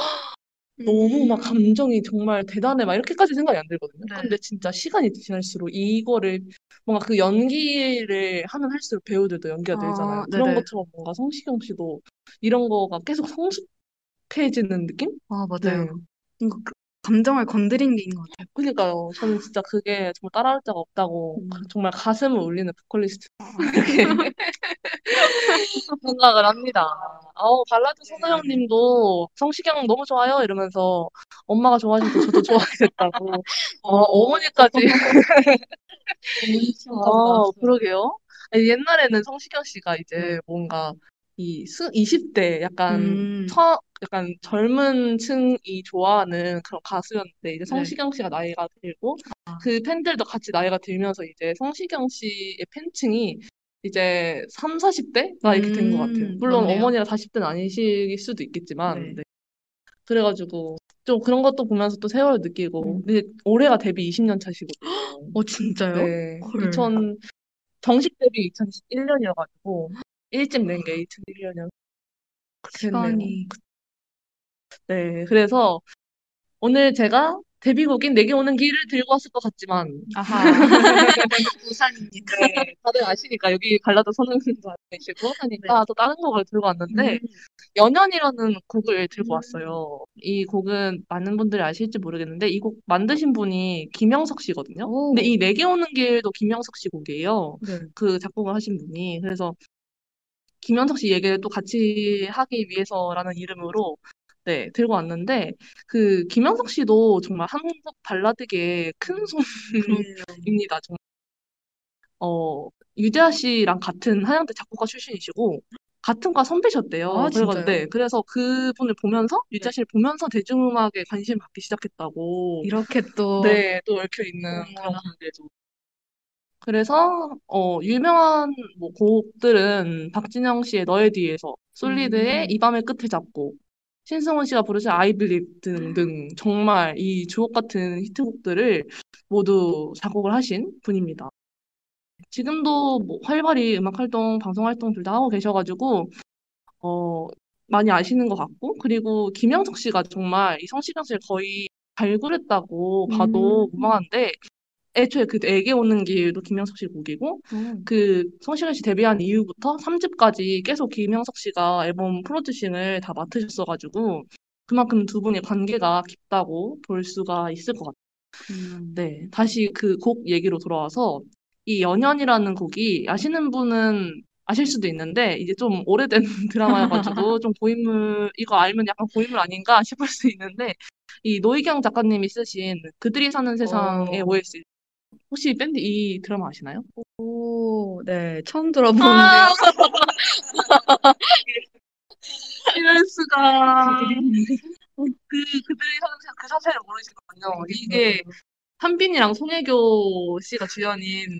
너무 막 감정이 정말 대단해 막 이렇게까지 생각이 안 들거든요. 네. 근데 진짜 시간이 지날수록 이거를 뭔가 그 연기를 하면 할수록 배우들도 연기가 아, 늘잖아요. 그런 네네. 것처럼 뭔가 성시경 씨도 이런 거가 계속 성숙해지는 느낌? 아, 맞아요. 네. 뭔가 그 감정을 건드리는 게 있는 것 같아요. 그러니까요. 저는 진짜 그게 정말 따라할 자가 없다고 음. 정말 가슴을 울리는 보컬리스트다 이렇게 생각을 합니다. 어, 발라드 손호영님도 성시경 너무 좋아요 이러면서 엄마가 좋아하셔서 저도 좋아하게 됐다고. 어, 어머니까지. 어, 그러게요. 옛날에는 성시경 씨가 이제 네. 뭔가 이 스, 20대 약간 음. 처, 약간 젊은 층이 좋아하는 그런 가수였는데 이제 네. 성시경 씨가 나이가 들고 아. 그 팬들도 같이 나이가 들면서 이제 성시경 씨의 팬층이 이제 3, 40대가 이렇게 된 것 같아요. 음, 물론 맞네요. 어머니가 40대는 아니실 수도 있겠지만 네. 네. 그래가지고 좀 그런 것도 보면서 또 세월을 느끼고 음. 근데 올해가 데뷔 20년 차시거든요. 어, 진짜요? 네. 헐. 2000 정식 데뷔 2021년이어가지고 일찍 낸게 2001년이어서 시간이. 네, 그래서 오늘 제가 데뷔곡인 내게 오는 길을 들고 왔을 것 같지만 아하. 우산입니다. 네, 다들 아시니까 여기 발라드 선생님도 안 계시고 하니까 또 다른 곡을 들고 왔는데 음. 연연이라는 곡을 들고 음. 왔어요. 이 곡은 많은 분들이 아실지 모르겠는데 이 곡 만드신 분이 김영석 씨거든요. 오. 근데 이 내게 오는 길도 김영석 씨 곡이에요. 네. 그 작곡을 하신 분이 그래서 김현석 씨 얘기를 또 같이 하기 위해서라는 이름으로 네 들고 왔는데 그 김현석 씨도 정말 한국 발라드계의 큰 손입니다. 정말 어 유재하 씨랑 같은 한양대 작곡가 출신이시고 같은 과 선배셨대요. 아, 진짜요? 네 그래서 그분을 보면서 유재하 씨를 보면서 대중음악에 관심 을 갖기 시작했다고 이렇게 또. 네, 또 얽혀 있는. 그런 곡들도. 그래서 어 유명한 뭐 곡들은 박진영 씨의 너의 뒤에서, 솔리드의 음. 이 밤의 끝을 잡고, 신승훈 씨가 부르신 I Believe 등등 정말 이 주옥 같은 히트곡들을 모두 작곡을 하신 분입니다. 지금도 뭐 활발히 음악 활동, 방송 활동 둘 다 하고 계셔가지고 어 많이 아시는 것 같고 그리고 김영석 씨가 정말 이 성시경 씨를 거의 발굴했다고 봐도 음. 무방한데 애초에 그 애게 오는 길도 김영석 씨 곡이고 음. 그 성시경 씨 데뷔한 이후부터 3집까지 계속 김영석 씨가 앨범 프로듀싱을 다 맡으셨어가지고 그만큼 두 분의 관계가 깊다고 볼 수가 있을 것 같아요. 음. 네, 다시 그 곡 얘기로 돌아와서 이 연연이라는 곡이 아시는 분은 아실 수도 있는데 이제 좀 오래된 드라마여가지고 좀 고인물 이거 알면 약간 고인물 아닌가 싶을 수 있는데 이 노희경 작가님이 쓰신 그들이 사는 세상의 어. OST 혹시 밴드 이 드라마 아시나요? 오, 네. 처음 들어보는데요. 아, 이럴 수가. 그 그들이 사는 세상 그 자체를 모르시거든요. 이게 한빈이랑 송혜교 씨가 주연인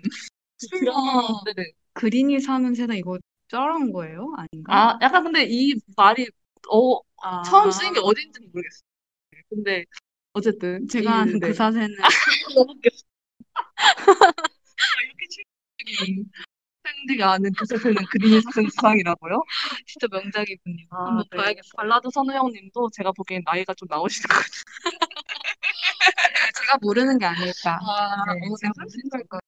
드라마. 네네. 그린이 사는 세상 이거 쩔은 거예요? 아닌가? 아, 약간 근데 이 말이 어 아. 처음 쓰인 게 어딘지는 모르겠어요. 근데 어쨌든 제가 이- 아는 네. 그 사세는 너무 웃겼어. 아, 이렇게 충격적인 팬들이 아는 그 세상은 그림이 사는 세상이라고요? 진짜 명작이군요. 아, 한번 네. 봐야겠어요. 발라드 선우형님도 제가 보기엔 나이가 좀 나오시는 것 같아요. 제가 모르는 게 아닐까. 아, 네, 어, 제가 그럴 수 모르는 걸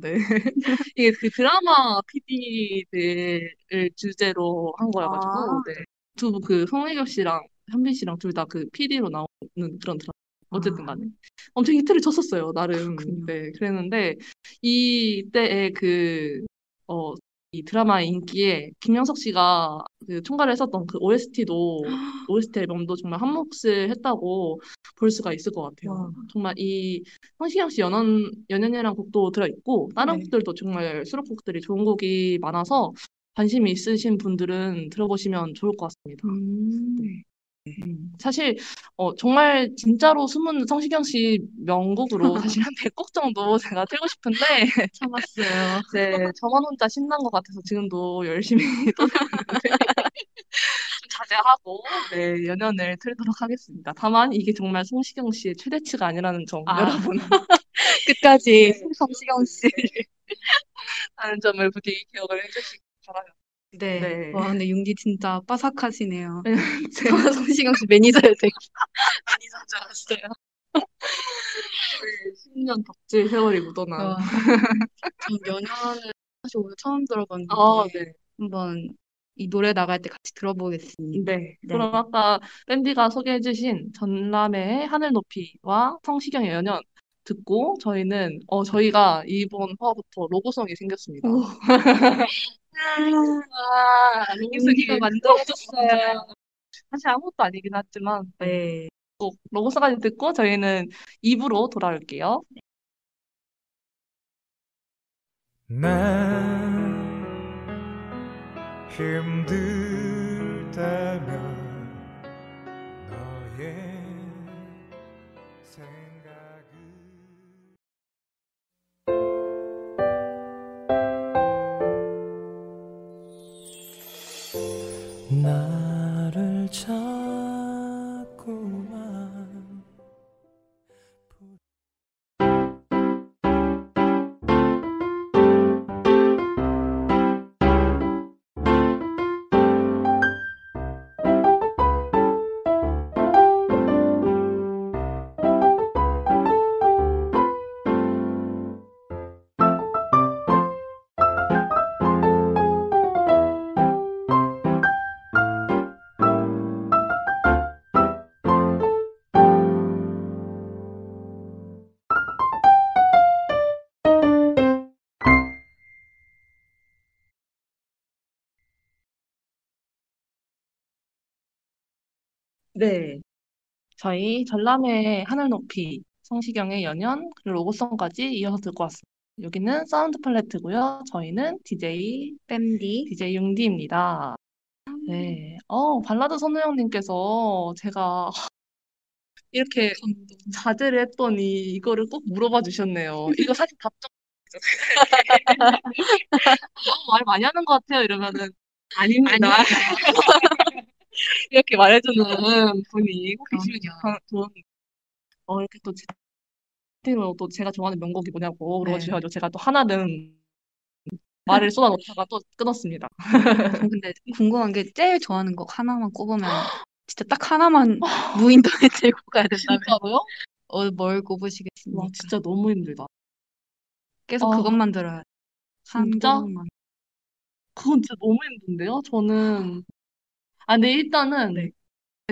네. 이게 그 드라마 PD들을 주제로 한 거여가지고, 아. 네. 두, 그, 송혜교 씨랑 현빈 씨랑 둘 다 그 PD로 나오는 그런 드라마. 어쨌든 간에. 엄청 히트를 쳤었어요, 나름. 그렇군요. 네, 그랬는데, 이때의 그, 어, 이 드라마의 인기에 김영석 씨가 그 총괄을 했었던 그 OST도, OST 앨범도 정말 한 몫을 했다고 볼 수가 있을 것 같아요. 와. 정말 이 성시경 씨 연연, 연연이라는 곡도 들어 있고, 다른 네. 곡들도 정말 수록곡들이 좋은 곡이 많아서 관심이 있으신 분들은 들어보시면 좋을 것 같습니다. 음. 네. 음, 사실 어, 정말 진짜로 숨은 성시경 씨 명곡으로 사실 한 100곡 정도 제가 틀고 싶은데 참았어요. 네, 저만 혼자 신난 것 같아서 지금도 열심히 떠들고 있는데 좀 자제하고 네, 연연을 틀도록 하겠습니다. 다만 이게 정말 성시경 씨의 최대치가 아니라는 점 아. 여러분 끝까지 네. 성시경 씨. 하는 점을 부디 기억을 해주시기 바랍니다. 네. 네. 와, 근데 윤기 진짜 빠삭하시네요. 네, 제가 성시경 씨 매니저였어요. 많이 사줄 알았어요. 10년 덕질 세월이 묻어난 와. 전 연연을 사실 오늘 처음 들어봤는데 아, 네. 한번 이 노래 나갈 때 같이 들어보겠습니다. 네. 네. 그럼 아까 밴디가 소개해주신 전람회의 하늘 높이와 성시경의 연연 듣고 저희는 어 저희가 이번 화부터 로고송이 생겼습니다. 아, 음, 와, 민기가 네. 만들어줬어요. 네. 사실 아무것도 아니긴 하지만, 네. 꼭 로고스까지 듣고 저희는 입으로 돌아올게요. 난 힘들 때면 네. 저희 전람회 하늘 높이, 성시경의 연연, 그리고 로고송까지 이어서 듣고 왔습니다. 여기는 사운드 팔레트고요. 저희는 DJ, 뺨디. DJ 융디입니다. 네. 어, 발라드 선우형님께서 제가 이렇게 자제를 했더니 이거를 꼭 물어봐 주셨네요. 이거 사실 답장 너무 말 많이 하는 것 같아요. 이러면은 아닙니다. 이렇게 말해주는 분이 그럼요. 좋은 어 이렇게 또 채팅으로 또 제가 좋아하는 명곡이 뭐냐고 네. 물어주셔가지고 제가 또 하나는 말을 쏟아놓다가 또 끊었습니다. 저 근데 궁금한 게 제일 좋아하는 곡 하나만 꼽으면 진짜 딱 하나만 무인도에 들고 가야 된다면 진짜로요? 어, 뭘와 꼽으시겠습니까? 진짜 너무 힘들다. 계속 아, 그것만 들어야 돼. 한 진짜? 곡만. 그건 진짜 너무 힘든데요? 저는 아 근데 일단은 네.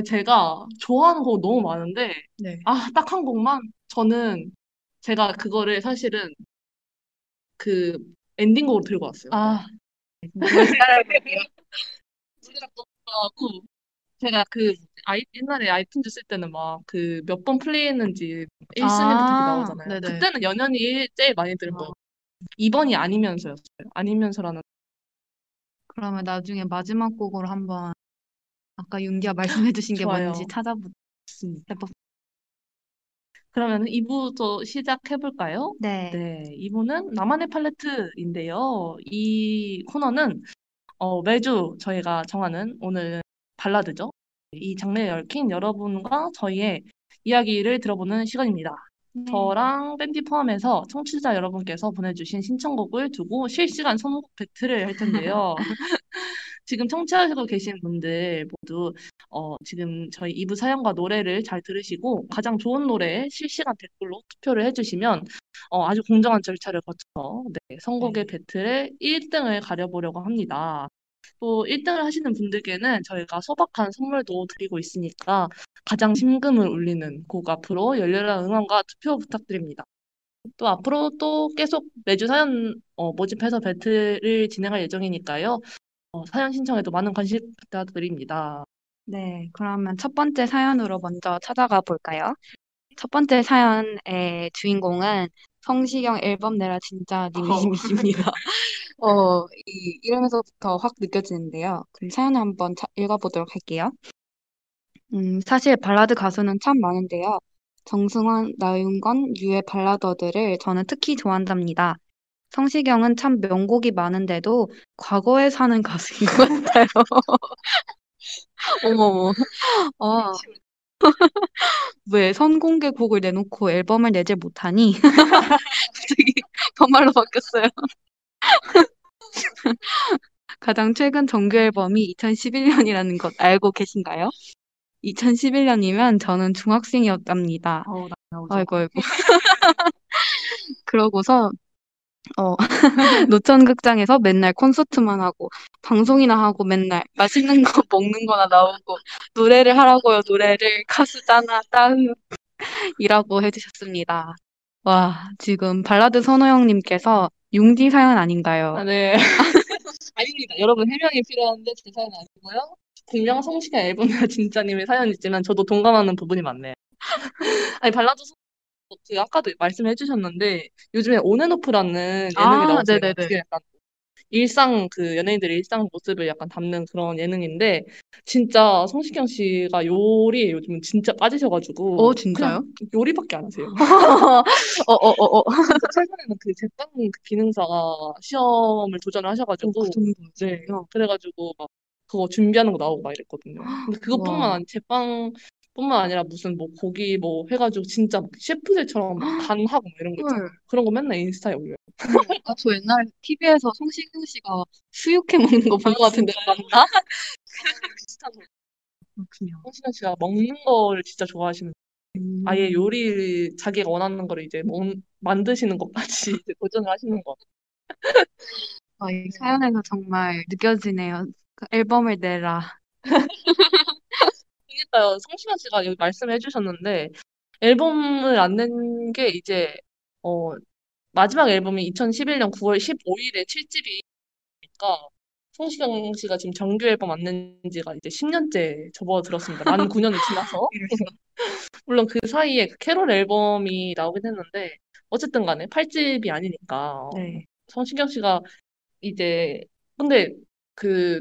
제가 좋아하는 곡 너무 많은데 네. 아 딱 한 곡만 저는 제가 그거를 사실은 그 엔딩곡으로 들고 왔어요. 아, 하고 제가 그 아이 옛날에 아이튠즈 쓸 때는 막 그 몇 번 플레이했는지 1순위부터 이렇게 아, 나오잖아요. 네네. 그때는 연연이 제일 많이 들은 거예요. 2번이 아니면서였어요. 아니면서라는 그러면 나중에 마지막 곡으로 한번 아까 윤기가 말씀해주신 게 좋아요. 뭔지 찾아보겠습니다. 그러면 2부도 시작해볼까요? 네. 네, 2부는 나만의 팔레트인데요. 이 코너는 어, 매주 저희가 정하는 오늘 발라드죠. 이 장르에 얽힌 여러분과 저희의 이야기를 들어보는 시간입니다. 네. 저랑 밴디 포함해서 청취자 여러분께서 보내주신 신청곡을 두고 실시간 선곡 배틀을 할 텐데요. 지금 청취하시고 계신 분들 모두 어, 지금 저희 2부 사연과 노래를 잘 들으시고 가장 좋은 노래 실시간 댓글로 투표를 해주시면 어, 아주 공정한 절차를 거쳐서 네, 선곡의 배틀의 1등을 가려보려고 합니다. 또 1등을 하시는 분들께는 저희가 소박한 선물도 드리고 있으니까 가장 심금을 울리는 곡 앞으로 열렬한 응원과 투표 부탁드립니다. 또 앞으로 또 계속 매주 사연 어, 모집해서 배틀을 진행할 예정이니까요. 어, 사연 신청에도 많은 관심 부탁드립니다. 네, 그러면 첫 번째 사연으로 먼저 찾아가 볼까요? 첫 번째 사연의 주인공은 성시경 앨범 내라 진짜 님이십니다. 어, 이 이름에서부터 확 느껴지는데요. 그럼 사연을 한번 차- 읽어보도록 할게요. 음, 사실 발라드 가수는 참 많은데요. 정승환, 나윤건, 유의 발라더들을 저는 특히 좋아한답니다. 성시경은 참 명곡이 많은데도 과거에 사는 가수인 것 같아요. 어머머. 아, 왜 선공개 곡을 내놓고 앨범을 내질 못하니? 갑자기 반말로 바뀌었어요. 가장 최근 정규 앨범이 2011년이라는 것 알고 계신가요? 2011년이면 저는 중학생이었답니다. 어우, 나오죠. 아이고, 아이고. 그러고서, 어, 노천극장에서 맨날 콘서트만 하고, 방송이나 하고 맨날 맛있는 거 먹는 거나 나오고, 노래를 하라고요, 노래를. 가수잖아, 따으. 이라고 해주셨습니다. 와, 지금 발라드 선호영님께서 융디 사연 아닌가요? 아, 네. 아닙니다. 여러분 해명이 필요한데 제 사연 아니고요. 분명 성시경 앨범이나 진짜님의 사연이지만 저도 동감하는 부분이 많네요. 아니 발라드 소- 그 아까도 말씀해 주셨는데 요즘에 온앤오프라는 예능이 아, 나오잖아요. 네네네. 그게 약간 일상 그 연예인들의 일상 모습을 약간 담는 그런 예능인데 진짜 성시경 씨가 요리에 요즘은 진짜 빠지셔가지고 어, 진짜요? 요리밖에 안 하세요. 어, 어, 어, 어. 최근에는 그 제빵 그 기능사가 시험을 도전을 하셔가지고 그 정도. 네 그래가지고 막 그거 준비하는 거 나오고 막 이랬거든요. 근데 그것뿐만 와. 아니 제빵 뿐만 아니라 무슨 뭐 고기 뭐 해가지고 진짜 막 셰프들처럼 막 간하고 막 이런 거 있잖아요. 헐. 그런 거 맨날 인스타에 올려요. 아, 저 옛날에 TV에서 성시경 씨가 수육해 먹는 거 본 것 같은데 맞나? 비슷한 거. 그렇군요. 성시경 씨가 먹는 거를 진짜 좋아하시는 음. 아예 요리 자기가 원하는 거를 이제 먹, 만드시는 것까지 이제 도전을 하시는 거. 아, 이 사연에서 정말 느껴지네요. 그 앨범을 내라. 그러니까요. 성시경 씨가 여기 말씀해 주셨는데 앨범을 안 낸 게 이제 어 마지막 앨범이 2011년 9월 15일에 7집이니까 성시경 씨가 지금 정규 앨범 안 낸 지가 이제 10년째 접어들었습니다. 만 9년이 지나서. 물론 그 사이에 그 캐롤 앨범이 나오긴 했는데 어쨌든 간에 8집이 아니니까 네. 성시경 씨가 이제 근데 그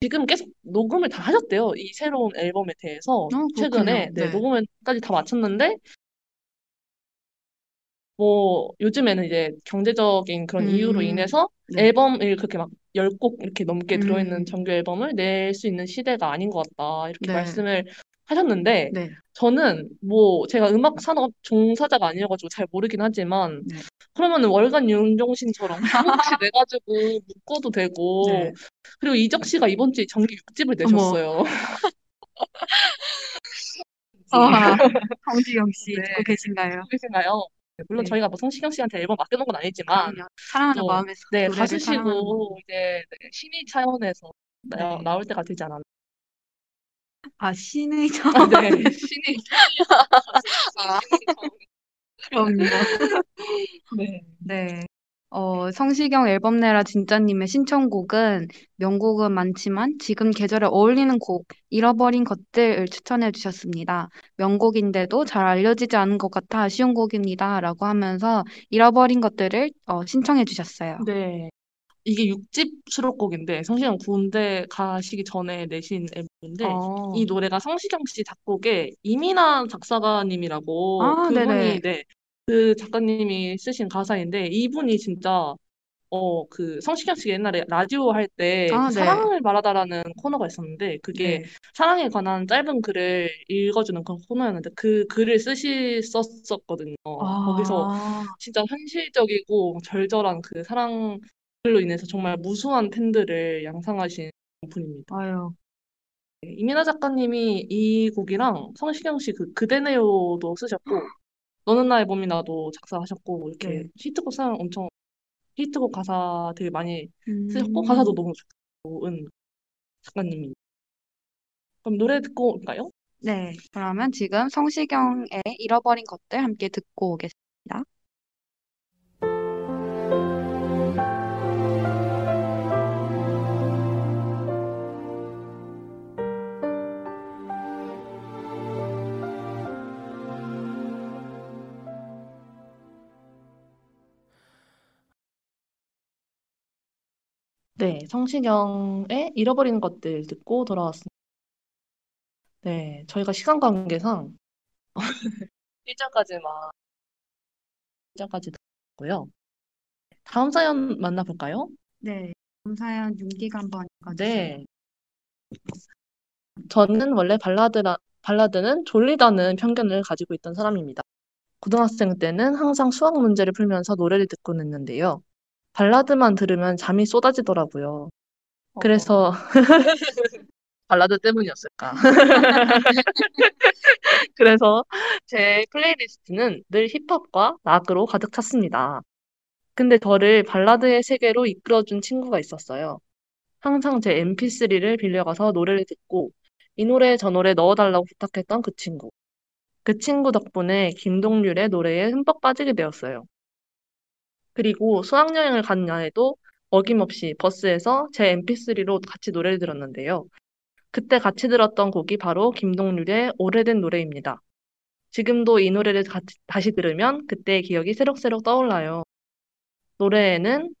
지금 계속 녹음을 다 하셨대요. 이 새로운 앨범에 대해서 그렇군요. 최근에 네, 네. 녹음을까지 다 마쳤는데 뭐 요즘에는 이제 경제적인 그런 이유로 음, 인해서 네. 앨범을 그렇게 막 10곡 이렇게 넘게 들어있는 음. 정규 앨범을 낼 수 있는 시대가 아닌 것 같다. 이렇게 네. 말씀을 하셨는데 네. 저는 뭐 제가 음악 산업 종사자가 아니어가지고 잘 모르긴 하지만 네. 그러면은 월간 윤종신처럼 한 곡씩 내가지고 묶어도 되고 네. 그리고 이적 씨가 이번 주에 정규 6집을 어머. 내셨어요. 아, 성시경 씨 네. 듣고 계신가요? 그러신가요? 물론 네. 저희가 뭐 성시경 씨한테 앨범 맡겨놓은 건 아니지만 그럼요. 사랑하는 또 마음에서 네. 가수시고 이제 네, 신인 차원에서 나, 네. 나올 때가 되지 않았나. 아, 신의 저 아, 네 아. 신인 그럼요. 네. 네. 어, 성시경 앨범 내라 진짜님의 신청곡은 명곡은 많지만 지금 계절에 어울리는 곡, 잃어버린 것들을 추천해 주셨습니다. 명곡인데도 잘 알려지지 않은 것 같아 아쉬운 곡입니다. 라고 하면서 잃어버린 것들을 어, 신청해 주셨어요. 네. 이게 6집 수록곡인데 성시경 군대 가시기 전에 내신 앨범인데 어. 이 노래가 성시경 씨 작곡에 이민아 작사가님이라고 아, 그분이 네네. 네, 그 작가님이 쓰신 가사인데 이분이 진짜 어 그 성시경 씨가 옛날에 라디오 할 때 아, 그 네. 사랑을 말하다라는 코너가 있었는데 그게 네. 사랑에 관한 짧은 글을 읽어주는 그런 코너였는데 그 글을 쓰셨었거든요. 거기서 아, 진짜 현실적이고 절절한 그 사랑 글로 인해서 정말 무수한 팬들을 양상하신 분입니다. 아유, 이민아 작가님이 이 곡이랑 성시경 씨 그 그대네요도 쓰셨고 너는 나의 봄이나도 작사하셨고 이렇게 네. 히트곡 사랑 엄청 히트곡 가사 되게 많이 쓰셨고 음, 가사도 너무 좋은 작가님입니다. 그럼 노래 듣고 올까요? 네. 그러면 지금 성시경의 잃어버린 것들 함께 듣고 오겠습니다. 네, 성시경의 잃어버린 것들 듣고 돌아왔습니다. 네, 저희가 시간 관계상 1절까지만 1절까지 듣고요. 다음 사연 만나볼까요? 네. 다음 사연 윤기가 한번 읽어주세요. 네. 저는 원래 발라드라, 발라드는 졸리다는 편견을 가지고 있던 사람입니다. 고등학생 때는 항상 수학 문제를 풀면서 노래를 듣곤 했는데요. 발라드만 들으면 잠이 쏟아지더라고요. 그래서 발라드 때문이었을까? 그래서 제 playlist는 늘 힙합과 락으로 가득 찼습니다. 근데 저를 발라드의 세계로 이끌어준 친구가 있었어요. 항상 제 mp3를 빌려가서 노래를 듣고 이 노래 저 노래 넣어달라고 부탁했던 그 친구. 그 친구 덕분에 김동률의 노래에 흠뻑 빠지게 되었어요. 그리고 수학여행을 간 날에도 어김없이 버스에서 제 mp3로 같이 노래를 들었는데요. 그때 같이 들었던 곡이 바로 김동률의 오래된 노래입니다. 지금도 이 노래를 가- 다시 들으면 그때의 기억이 새록새록 떠올라요. 노래에는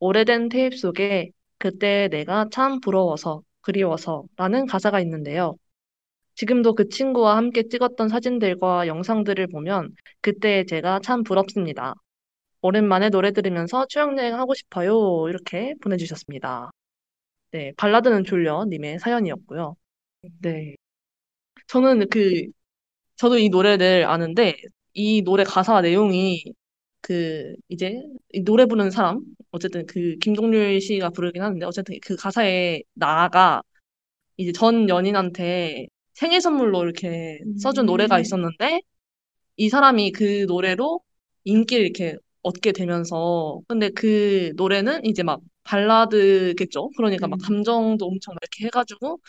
오래된 테이프 속에 그때 내가 참 부러워서, 그리워서 라는 가사가 있는데요. 지금도 그 친구와 함께 찍었던 사진들과 영상들을 보면 그때의 제가 참 부럽습니다. 오랜만에 노래 들으면서 추억여행 하고 싶어요. 이렇게 보내주셨습니다. 네, 발라드는 졸려 님의 사연이었고요. 네. 저는 그, 저도 이 노래를 아는데, 이 노래 가사 내용이 그, 이제, 이 노래 부르는 사람, 어쨌든 그 김동률 씨가 부르긴 하는데, 어쨌든 그 가사에 나가 이제 전 연인한테 생일 선물로 이렇게 써준 노래가 음. 있었는데, 이 사람이 그 노래로 인기를 이렇게 얻게 되면서, 근데 그 노래는 이제 막 발라드겠죠? 그러니까 막 음. 감정도 엄청 막 이렇게 해가지고,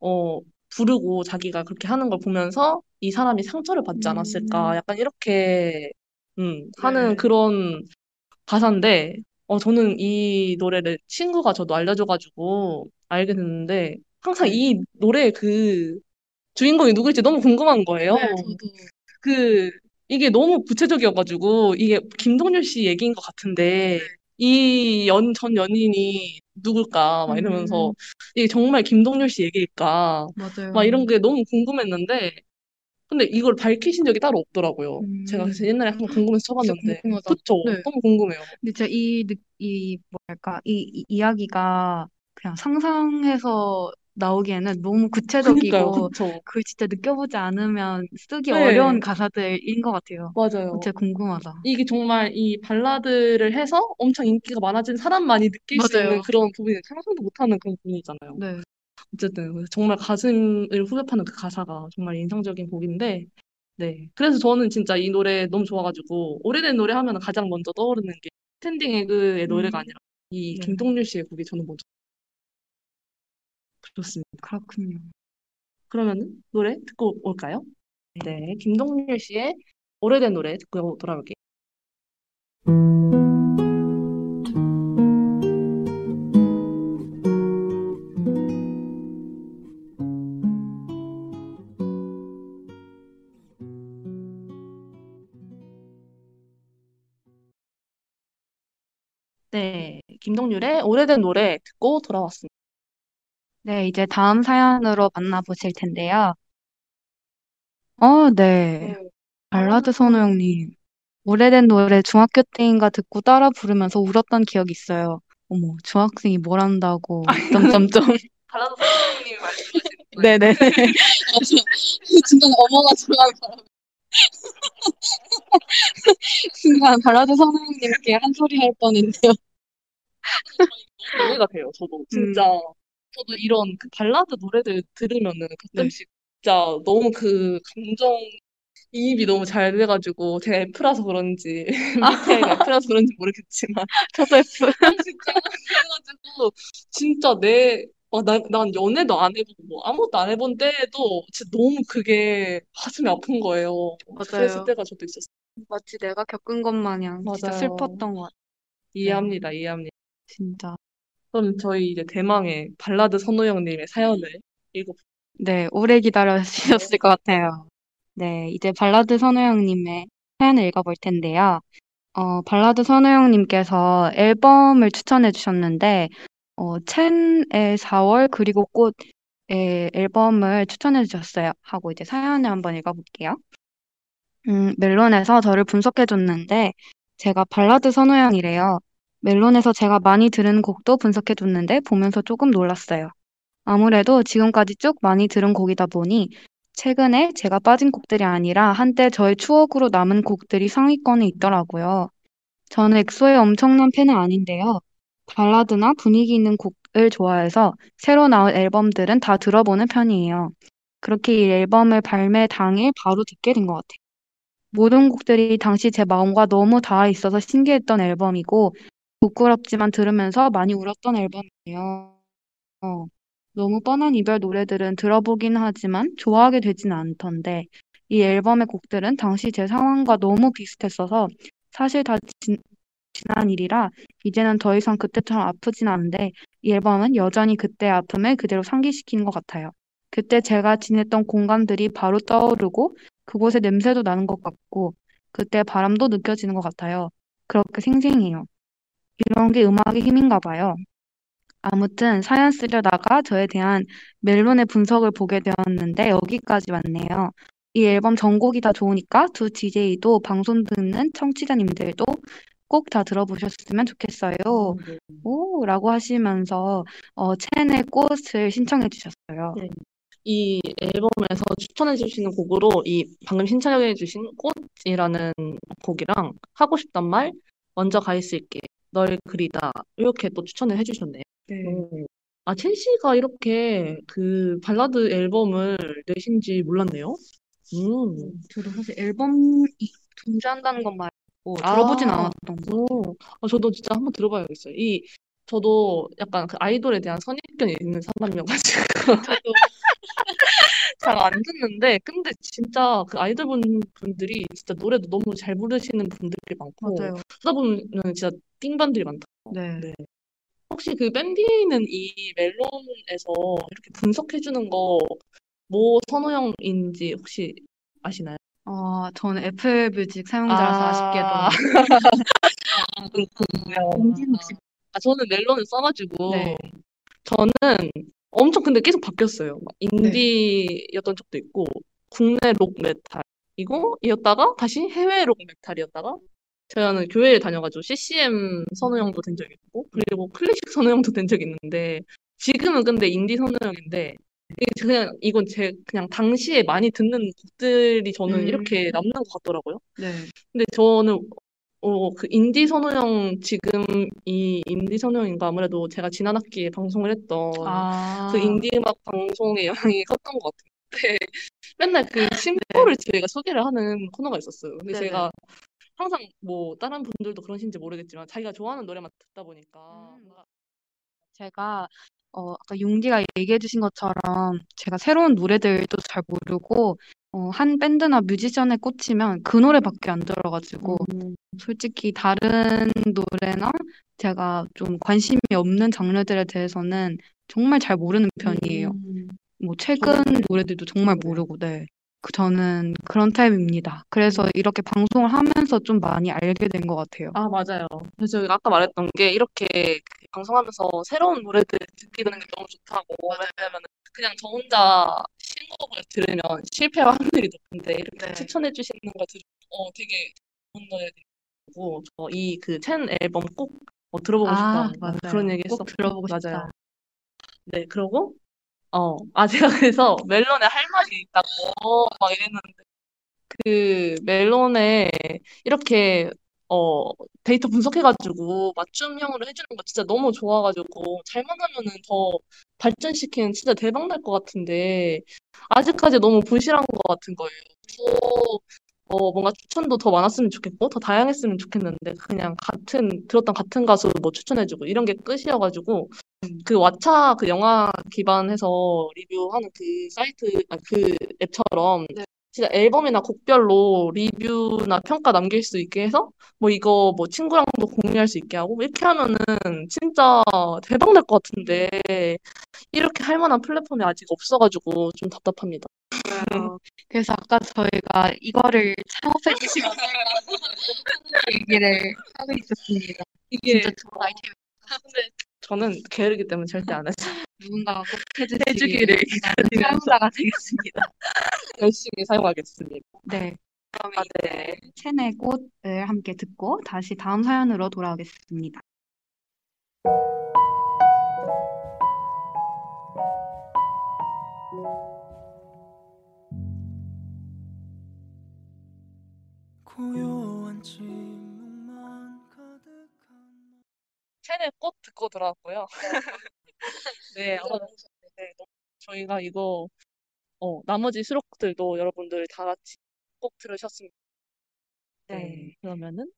어, 부르고 자기가 그렇게 하는 걸 보면서 이 사람이 상처를 받지 않았을까? 음. 약간 이렇게, 음, 하는 네. 그런 가사인데, 어, 저는 이 노래를 친구가 저도 알려줘가지고 알게 됐는데, 항상 네. 이 노래의 그 주인공이 누구일지 너무 궁금한 거예요. 네, 저도. 그, 이게 너무 구체적이어가지고, 이게 김동률 씨 얘기인 것 같은데, 이 연, 전 연인이 누굴까? 막 이러면서, 음, 이게 정말 김동률 씨 얘기일까? 맞아요. 막 이런 게 너무 궁금했는데, 근데 이걸 밝히신 적이 따로 없더라고요. 제가 음, 그래서 옛날에 한번 궁금해서 쳐봤는데. 그쵸? 네. 너무 궁금해요. 근데 진짜 이, 느- 이, 뭐랄까, 이, 이 이야기가 그냥 상상해서 나오기에는 너무 그니까요, 구체적이고, 그쵸? 그걸 진짜 느껴보지 않으면 쓰기 네, 어려운 가사들인 것 같아요. 맞아요. 진짜 궁금하다. 이게 정말 이 발라드를 해서 엄청 인기가 많아진 사람만이 느낄 수 있는 맞아요. 그런 부분이 상상도 못하는 그런 부분이잖아요. 네. 어쨌든 그래서 정말 가슴을 후벼 파는 그 가사가 정말 인상적인 곡인데 네 그래서 저는 진짜 이 노래 너무 좋아가지고 오래된 노래 하면 가장 먼저 떠오르는 게 스탠딩 에그의 노래가 음, 아니라 이 네. 김동률 씨의 곡이 저는 먼저 좋습니다. 그렇군요. 그러면 노래 듣고 올까요? 네 김동률 씨의 오래된 노래 듣고 돌아올게요. 네 김동률의 오래된 노래 듣고 돌아왔습니다. 네, 이제 다음 사연으로 만나보실 텐데요. 어, 네. 네, 발라드 선호형님. 오래된 노래 중학교 때인가 듣고 따라 부르면서 울었던 기억이 있어요. 어머, 중학생이 뭘 한다고. 점점점. 발라드 선생님이 말씀하시는 네네. 순간 어머가 좋아하는 바람에. 순간 발라드 선호형님께 한 소리 할 뻔했네요. 이해가 돼요. 저도 음, 진짜 저도 이런 그 발라드 노래들 들으면은 네. 가끔씩 진짜 너무 그 감정 이입이 너무 잘 돼가지고 제가 F라서 그런지 MBTI가 F라서 그런지 모르겠지만 저도 F. 진짜 그래가지고 진짜 내 어, 난, 난 연애도 안 해보고 뭐 아무것도 안 해본 때에도 진짜 너무 그게 가슴이 아픈 거예요. 그랬을 맞아요. 때가 저도 있었어요. 마치 내가 겪은 것 마냥 진짜 맞아요. 슬펐던 것 같아요. 네, 이해합니다. 이해합니다. 진짜. 그럼 저희 이제 대망의 발라드 선호형님의 사연을 읽어볼게요. 네, 오래 기다려주셨을 것 같아요. 네, 이제 발라드 선호형님의 사연을 읽어볼 텐데요. 어, 발라드 선호형님께서 앨범을 추천해 주셨는데, 어, 첸의 4월 그리고 꽃의 앨범을 추천해 주셨어요. 하고 이제 사연을 한번 읽어볼게요. 음, 멜론에서 저를 분석해 줬는데, 제가 발라드 선호형이래요. 멜론에서 제가 많이 들은 곡도 분석해 줬는데, 보면서 조금 놀랐어요. 아무래도 지금까지 쭉 많이 들은 곡이다 보니 최근에 제가 빠진 곡들이 아니라 한때 저의 추억으로 남은 곡들이 상위권에 있더라고요. 저는 엑소의 엄청난 팬은 아닌데요. 발라드나 분위기 있는 곡을 좋아해서 새로 나온 앨범들은 다 들어보는 편이에요. 그렇게 이 앨범을 발매 당일 바로 듣게 된 것 같아요. 모든 곡들이 당시 제 마음과 너무 닿아 있어서 신기했던 앨범이고 부끄럽지만 들으면서 많이 울었던 앨범이에요. 어, 너무 뻔한 이별 노래들은 들어보긴 하지만 좋아하게 되지는 않던데 이 앨범의 곡들은 당시 제 상황과 너무 비슷했어서 사실 다 지, 지난 일이라 이제는 더 이상 그때처럼 아프진 않은데 이 앨범은 여전히 그때의 아픔을 그대로 상기시키는 것 같아요. 그때 제가 지냈던 공간들이 바로 떠오르고 그곳의 냄새도 나는 것 같고 그때 바람도 느껴지는 것 같아요. 그렇게 생생해요. 이런 게 음악의 힘인가 봐요. 아무튼 사연 쓰려다가 저에 대한 멜론의 분석을 보게 되었는데 여기까지 왔네요. 이 앨범 전곡이 다 좋으니까 두 DJ도 방송 듣는 청취자님들도 꼭 다 들어보셨으면 좋겠어요. 네. 오, 라고 하시면서 어, 첸의 꽃을 신청해 주셨어요. 네. 이 앨범에서 추천해 주시는 곡으로 이 방금 신청해 주신 꽃이라는 곡이랑 하고 싶단 말 먼저 가 있을게 널 그리다 이렇게 또 추천을 해주셨네요. 오. 아, 첸 씨가 이렇게 그 발라드 앨범을 내신지 몰랐네요. 음. 저도 사실 앨범이 존재한다는 것 말고 들어보진 아. 않았던 것 오, 아, 저도 진짜 한번 들어봐야겠어요. 이 저도 약간 그 아이돌에 대한 선입견이 있는 사람이어가지고 저도 잘 안 듣는데 근데 진짜 그 아이돌 분, 분들이 진짜 노래도 너무 잘 부르시는 분들이 많고 맞아요. 그러다 보면 진짜 띵반들이 많다. 네. 네. 혹시 그 밴디는 이 멜론에서 이렇게 분석해주는 거 뭐 선호형인지 혹시 아시나요? 어, 저는 애플 뮤직 사용자라서 아. 아쉽게도 아, 그렇군요. 아, 저는 멜론을 써가지고 네. 저는 엄청 근데 계속 바뀌었어요. 막 인디였던 적도 있고 국내 록 메탈이고 이었다가 다시 해외 록 메탈이었다가 저는 교회를 다녀가지고 CCM 선호형도 된 적이 있고 그리고 클래식 선호형도 된 적이 있는데 지금은 근데 인디 선호형인데 이게 그냥 이건 제 그냥 당시에 많이 듣는 곡들이 저는 음. 이렇게 남는 것 같더라고요. 네. 근데 저는 어, 그 인디 선호형 지금 이 인디 선호형인가 아무래도 제가 지난 학기에 방송을 했던 아, 그 인디 음악 방송의 영향이 컸던 것 같은데 맨날 그 신보를 저희가 소개를 하는 코너가 있었어요. 근데 네네. 제가 항상 뭐 다른 분들도 그러신지 모르겠지만 자기가 좋아하는 노래만 듣다 보니까 음. 제가 어, 아까 용기가 얘기해 주신 것처럼 제가 새로운 노래들도 잘 모르고 어, 한 밴드나 뮤지션에 꽂히면 그 노래밖에 안 들어가지고 음, 솔직히 다른 노래나 제가 좀 관심이 없는 장르들에 대해서는 정말 잘 모르는 편이에요. 음, 뭐 최근 노래들도 정말 네. 모르고 네. 그 저는 그런 타입입니다. 그래서 이렇게 방송을 하면서 좀 많이 알게 된 것 같아요. 아, 맞아요. 그래서 아까 말했던 게 이렇게 그 방송하면서 새로운 노래들 듣게 되는 게 너무 좋다고. 왜냐면 그냥 저 혼자 신곡을 들으면 실패 확률이 높은데 이렇게 네. 추천해 주시는 거 들으면 어, 되게 좋은 노래들이고 저이 그 첸 앨범 꼭 어, 들어보고 아, 싶다. 맞아요. 그런 얘기 꼭 했었고. 들어보고 맞아요. 싶다. 네, 그러고 어, 아 제가 그래서 멜론에 할 말이 있다고 막 이랬는데 그 멜론에 이렇게 어 데이터 분석해가지고 맞춤형으로 해주는 거 진짜 너무 좋아가지고 잘만 하면은 더 발전시키는 진짜 대박 날 것 같은데 아직까지 너무 부실한 것 같은 거예요. 더 어, 뭔가 추천도 더 많았으면 좋겠고 더 다양했으면 좋겠는데 그냥 같은 들었던 같은 가수 뭐 추천해주고 이런 게 끝이어가지고 그 왓챠 그 영화 기반해서 리뷰하는 그 사이트 아, 그 앱처럼 네. 진짜 앨범이나 곡별로 리뷰나 평가 남길 수 있게 해서 뭐 이거 뭐 친구랑도 공유할 수 있게 하고 이렇게 하면은 진짜 대박 날 것 같은데 이렇게 할 만한 플랫폼이 아직 없어가지고 좀 답답합니다. 맞아요. 그래서 아까 저희가 이거를 창업해 주시고 얘기를 하고 있었습니다. 이게 진짜 좋은 아이템 근데 저는 게으르기 때문에 절대 안 하죠. 누군가가 꼭 바라는 사용자가 되겠습니다. 열심히 사용하겠습니다. 네. 그럼 아, 이제 네. 첸의 꽃을 함께 듣고 다시 다음 사연으로 돌아오겠습니다. 고요한 침묵만 가득한 첸의 꽃 듣고 들어왔고요. 네, 아마 네, 너무 저희가 이거 어, 나머지 수록들도 여러분들 다 같이 꼭 들으셨으면 네, 그러면은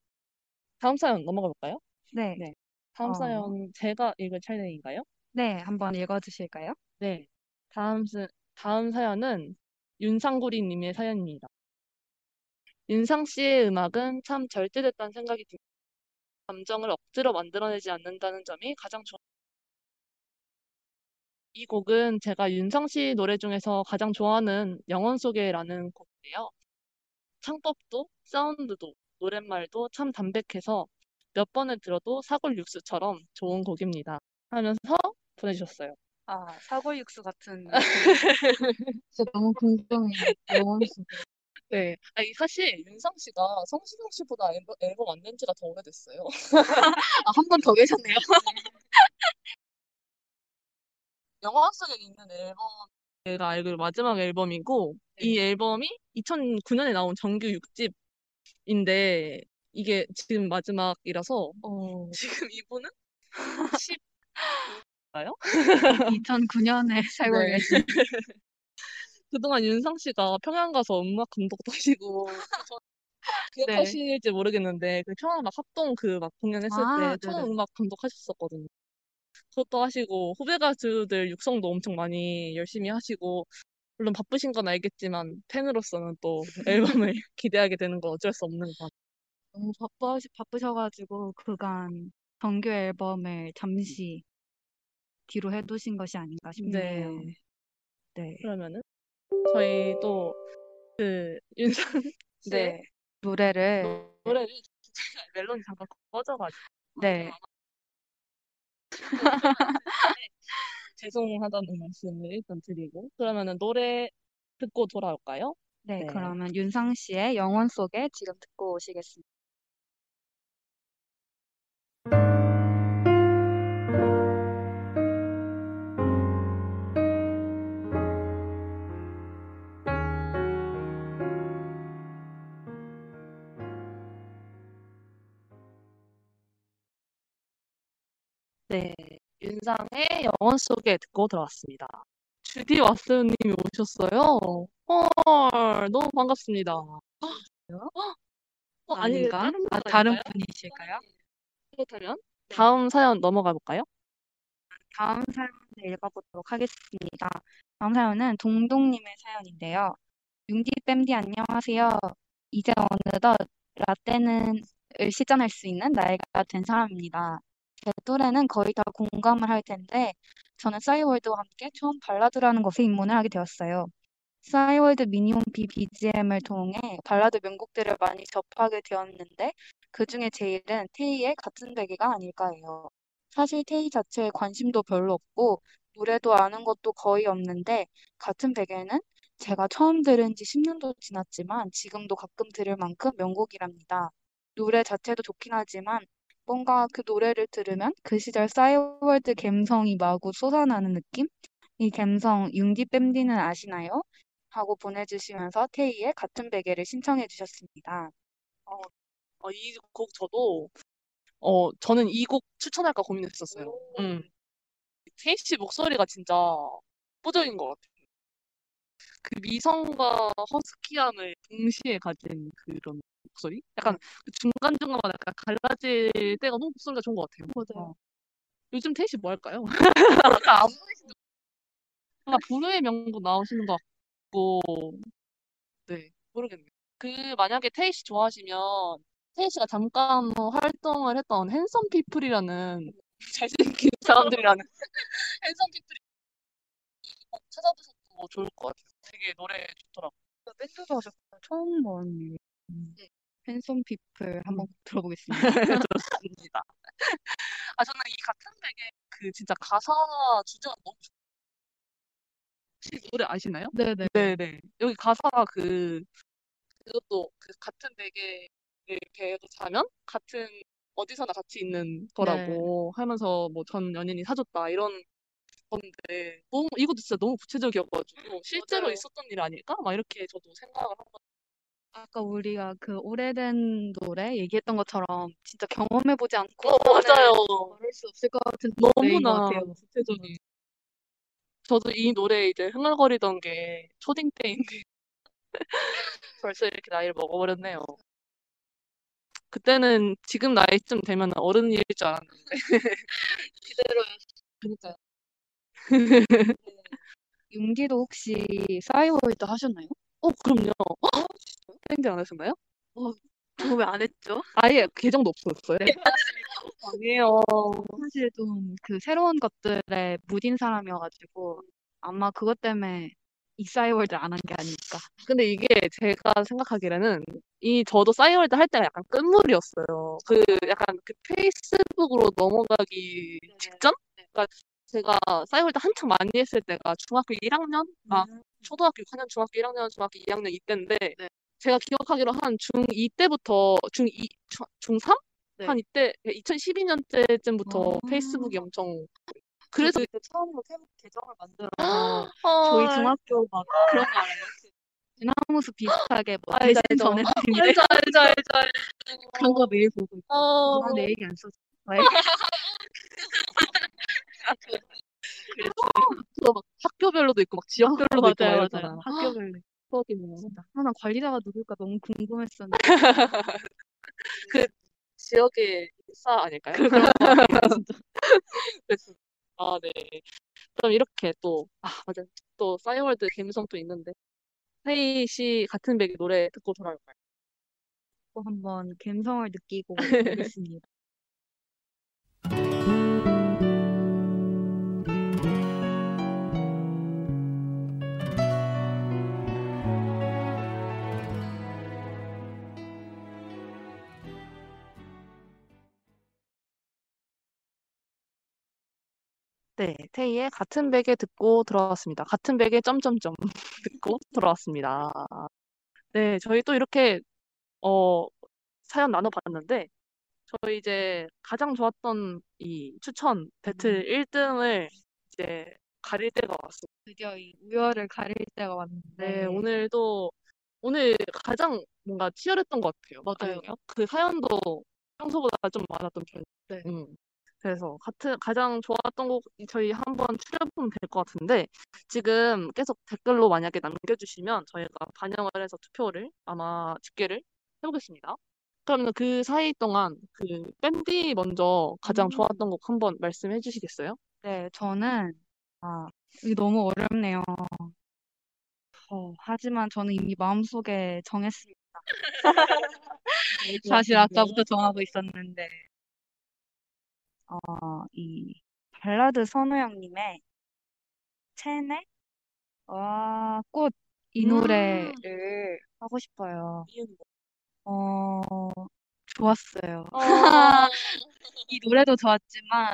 다음 사연 넘어가 볼까요? 네. 네. 다음 어. 사연 제가 읽을 차례인가요? 네, 한번 읽어 주실까요? 네. 다음 스, 다음 사연은 윤상구리 님의 사연입니다. 윤상 씨의 음악은 참 절제됐다는 생각이 듭니다. 감정을 억지로 만들어내지 않는다는 점이 가장 좋. 이 곡은 제가 윤상 씨 노래 중에서 가장 좋아하는 영원 속에라는 곡인데요. 창법도 사운드도 노랫말도 참 담백해서 몇 번을 들어도 사골 육수처럼 좋은 곡입니다. 하면서 보내주셨어요. 아, 사골 육수 같은 진짜 너무 궁금해요. 영원수. 네. 아니, 사실 윤상 씨가 성시경 씨보다 앨범, 앨범 안 낸 지가 더 오래됐어요. 아, 한 번 더 계셨네요. 영화 속에 있는 앨범 제가 알기로 마지막 앨범이고 이 앨범이 2009년에 나온 정규 6집인데 이게 지금 마지막이라서 어, 지금 이분은 10나요? 2009년에 살고 네. 계신. 그동안 윤상 씨가 평양 가서 음악 감독도 하시고 저 기억하실지 모르겠는데 그 평양 막 합동 그 막 공연했을 아, 때 처음. 음악 감독하셨었거든요. 그것도 하시고 후배 가수들 육성도 엄청 많이 열심히 하시고 물론 바쁘신 건 알겠지만 팬으로서는 또 앨범을 기대하게 되는 건 어쩔 수 없는 것 같아요. 너무 바빠, 바쁘셔가지고 그간 정규 앨범을 잠시 뒤로 해두신 것이 아닌가 싶네요. 네. 네. 그러면은 저희 또그 윤상 씨의 네. 노래를 노래를 멜론이 잠깐 꺼져가지고 네. 죄송하다는 말씀을 일단 드리고 그러면은 노래 듣고 돌아올까요? 네, 네. 그러면 윤상 씨의 영원 속에 지금 듣고 오시겠습니다. 윤상의 영원 속에 듣고 들어왔습니다. 주디 왓슨님이 오셨어요. 헐, 너무 반갑습니다. 어, 아닌가? 다른 아? 다른 분이실까요? 그렇다면 다음 사연 넘어가 볼까요? 다음 사연을 읽어보도록 하겠습니다. 다음 사연은 동동님의 사연인데요. 융디 뺨디 안녕하세요. 이제 어느덧 라떼는 을 시전할 수 있는 나이가 된 사람입니다. 제 또래는 거의 다 공감을 할 텐데 저는 싸이월드와 함께 처음 발라드라는 것에 입문을 하게 되었어요. 싸이월드 미니홈피 BGM을 통해 발라드 명곡들을 많이 접하게 되었는데 그 중에 제일은 테이의 같은 베개가 아닐까 해요. 사실 테이 자체에 관심도 별로 없고 노래도 아는 것도 거의 없는데 같은 베개는 제가 처음 들은 지 10년도 지났지만 지금도 가끔 들을 만큼 명곡이랍니다. 노래 자체도 좋긴 하지만 뭔가 그 노래를 들으면 그 시절 싸이월드 감성이 마구 솟아나는 느낌? 이 감성 융디 뺨디는 아시나요? 하고 보내주시면서 테이의 같은 베개를 신청해 주셨습니다. 어, 이곡 저도 어 저는 이 곡 추천할까 고민했었어요. 음. 테이 씨 목소리가 진짜 압도적인 것 같아요. 그 미성과 허스키함을 동시에 가진 그런 목소리? 약간 그 중간중간마다 약간 갈라질 때가 너무 목소리가 좋은 것 같아요. 맞아요. 어. 요즘 테이 씨 뭐 할까요? 아까 안 보이시는 뭔가 불후의 명곡 나오시는 것 같고 네 모르겠네요. 그 만약에 테이 씨 좋아하시면 테이 씨가 잠깐 활동을 했던 핸섬 피플이라는 잘생긴 사람들이라는 핸섬 피플이 꼭 찾아보셔도 좋을 것 같아요. 되게 노래 좋더라고요. 밴드도 하셨어요. 처음 본 네. 팬송 피플 한번 들어보겠습니다. 좋습니다. 아 저는 이 같은 베개 그 진짜 가사 주제가 너무 좋아요. 혹시 노래 아시나요? 네네. 네네. 여기 가사가 그 그것도 그 같은 베개를 베고 자면 같은 어디서나 같이 있는 거라고 하면서 뭐 전 연인이 사줬다 이런 건데 너무 이것도 진짜 너무 구체적이어가지고 실제로 맞아요. 있었던 일 아닐까? 막 이렇게 저도 생각을 한번 아까 우리가 그 오래된 노래 얘기했던 것처럼 진짜 경험해보지 않고 어 맞아요. 말할 수 없을 것 같은 노래인 것 너무나 같아요. 구체적인. 저도 이 노래 이제 흥얼거리던 게 초딩 때인데 벌써 이렇게 나이를 먹어버렸네요. 그때는 지금 나이쯤 되면 어른일 줄 알았는데 그대로 그러니까 윤기도 혹시 싸이월드 하셨나요? 어 그럼요. 땡땡 안 하셨나요? 저왜안 했죠? 아예 계정도 없었어요? 아니에요. 사실 좀 그 새로운 것들에 무딘 사람이어가지고 아마 그것 때문에 이 싸이월드를 안 한 게 아닐까. 근데 이게 제가 생각하기에는 이 저도 싸이월드 할 때가 약간 끝물이었어요. 그 약간 그 페이스북으로 넘어가기 직전? 그러니까 제가 싸이월드 한창 많이 했을 때가 중학교 1학년, 아 초등학교 6학년, 중학교 1학년, 중학교 2학년 이때인데 네. 제가 기억하기로 한 중2 때부터 중2, 중3? 네. 한 이때 2012년째쯤부터 아. 페이스북이 엄청 그래서 그때 처음으로 페북 계정을 만들어서 어, 저희 중학교 막 그런 거 알아요? 대나무숲 비슷하게 뭐 알죠, 대신. 전해드리는 알죠 알죠 알죠 알죠. 그런 거 매일 보고 있고 어, 누가 내 얘기 안 써줘. 그거 막 학교별로도 있고 막 지역별로도 있고 막 맞아요, 이러잖아요. 맞아요. 학교별로. 추억이네요. 진짜. 하나 관리자가 누굴까 너무 궁금했었는데. 지역의 인싸 아닐까요? 진짜. 그래서 아 네. 그럼 이렇게 또아 맞아 또 싸이월드 감성 또 있는데 헤이 씨 같은 백의 노래 듣고 돌아올까요? 또 한번 감성을 느끼고 오겠습니다. 네, 테이의 같은 베개 듣고 들어왔습니다. 같은 베개 점점점 듣고 들어왔습니다. 네, 저희 또 이렇게 어 사연 나눠봤는데 저희 이제 가장 좋았던 이 추천 배틀 1등을 이제 가릴 때가 왔어요. 드디어 이 우열을 가릴 때가 왔는데. 네, 오늘도 오늘 가장 뭔가 치열했던 것 같아요. 맞아요. 아니에요? 그 사연도 평소보다 좀 많았던 편. 네. 음. 그래서 같은 가장 좋았던 곡 저희 한번 추려보면 될 것 같은데 지금 계속 댓글로 만약에 남겨주시면 저희가 반영을 해서 투표를 아마 집계를 해보겠습니다. 그러면 그 사이 동안 그 밴디 먼저 가장 음. 좋았던 곡 한번 말씀해 주시겠어요? 네, 저는 아, 이게 너무 어렵네요. 어, 하지만 저는 이미 마음속에 정했습니다. 사실 아까부터 정하고 있었는데, 어, 이 발라드 선우영님의 체내 와, 꽃 이 음. 노래를 하고 싶어요. 이유는 어, 좋았어요. 뭐? 이 노래도 좋았지만,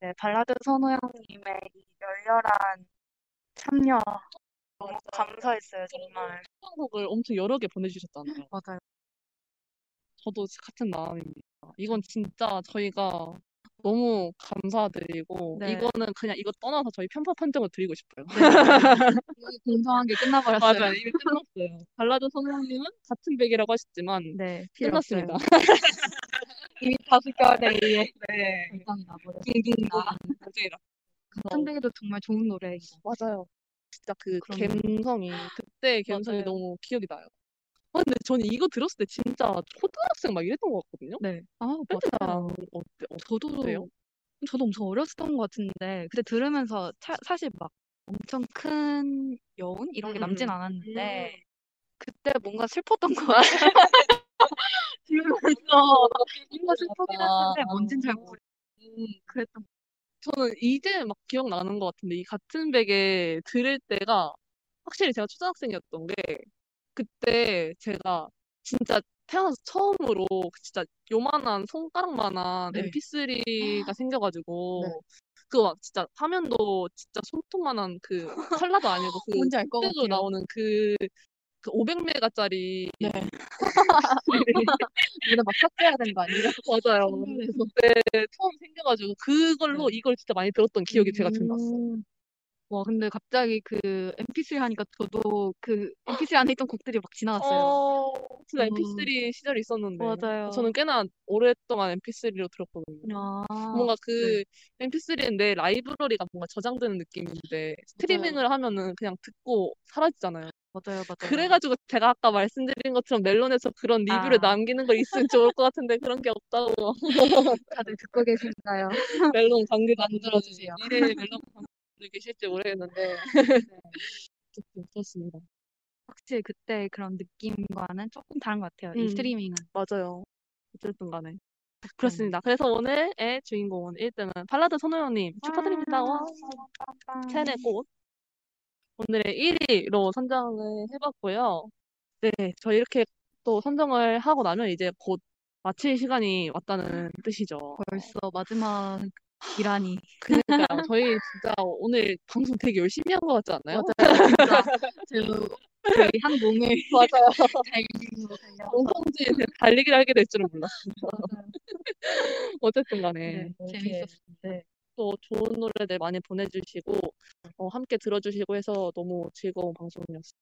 네, 발라드 선우영님의 이 열렬한 참여 너무 감사했어요, 정말. 곡을 엄청 여러 개 보내주셨잖아요. 맞아요. 저도 같은 마음입니다. 이건 진짜 저희가 너무 감사드리고 네. 이거는 그냥 이거 떠나서 저희 편파 판정을 드리고 싶어요. 공정한 게 끝나버렸어요. 맞아요. 이미 끝났어요. 발라드 선생님은 같은 백이라고 하셨지만 네. 끝났습니다. 이미 다섯 개월에 의해 네. 결정이 나버렸어요. 같은 백에도 정말 좋은 노래예요. 맞아요. 진짜 그 그럼요. 감성이 그때 감성이 맞아요. 너무 기억이 나요. 아, 근데 저는 이거 들었을 때 진짜 초등학생 막 이랬던 것 같거든요. 네. 아, 맞아요. 어때? 저도 어때요? 저도 엄청 어렸었던 것 같은데 근데 들으면서 차- 사실 막 엄청 큰 여운 이런 게 음, 남진 음. 않았는데 그때 뭔가 슬펐던 것 같아요. 들으면서 뭔가 슬프긴 했는데 뭔진 잘 모르겠고 그랬던 저는 이제 막 기억나는 것 같은데 이 같은 베개 들을 때가 확실히 제가 초등학생이었던 게 그때 제가 진짜 태어나서 처음으로 진짜 요만한 손가락만한 네. MP3가 생겨가지고 네. 그거 막 진짜 화면도 진짜 손톱만한 그 컬러도 아니고 그 뭔지 알 것 같아요. 나오는 그, 그 500메가짜리 네. 이거 막 삭제해야 되는 거 아니에요? 맞아요. 그때 처음 생겨가지고 그걸로 네. 이걸 진짜 많이 들었던 기억이 제가 지금 났어요. 음. 와, 근데 갑자기 그 MP3 하니까 저도 그 MP3 안에 있던 곡들이 막 지나갔어요. 어, 진짜 음. MP3 시절이 있었는데. 맞아요. 저는 꽤나 오랫동안 MP3로 들었거든요. 아, 뭔가 그 네. MP3는 내 라이브러리가 뭔가 저장되는 느낌인데 스트리밍을 하면은 그냥 듣고 사라지잖아요. 맞아요, 맞아요. 그래가지고 제가 아까 말씀드린 것처럼 멜론에서 그런 리뷰를 아. 남기는 거 있으면 좋을 것 같은데 그런 게 없다고. 다들 듣고 계신가요? 멜론 관계 만들어주세요. 미래의 멜론 관 계 계실지 모르겠는데. 그렇습니다. 확실히 그때 그런 느낌과는 조금 다른 것 같아요. 이 음. 스트리밍은. 맞아요. 어쨌든 간에. 그렇습니다. 그래서 오늘의 주인공은 1등은 발라드 선우영님 축하드립니다. 와, 체내 꽃. 오늘의 1위로 선정을 해봤고요. 네, 저희 이렇게 또 선정을 하고 나면 이제 곧 마칠 시간이 왔다는 뜻이죠. 벌써 마지막 기란이. 그러니까요. 저희 진짜 오늘 방송 되게 열심히 한 것 같지 않나요? 진짜 저희 한 몸을 맞아요. 달리고. 공성진 달리기를 하게 될 줄은 몰랐어요. 어쨌든 간에 네, 이렇게 재밌었습니다. 네, 또 좋은 노래들 많이 보내주시고 어, 함께 들어주시고 해서 너무 즐거운 방송이었어요.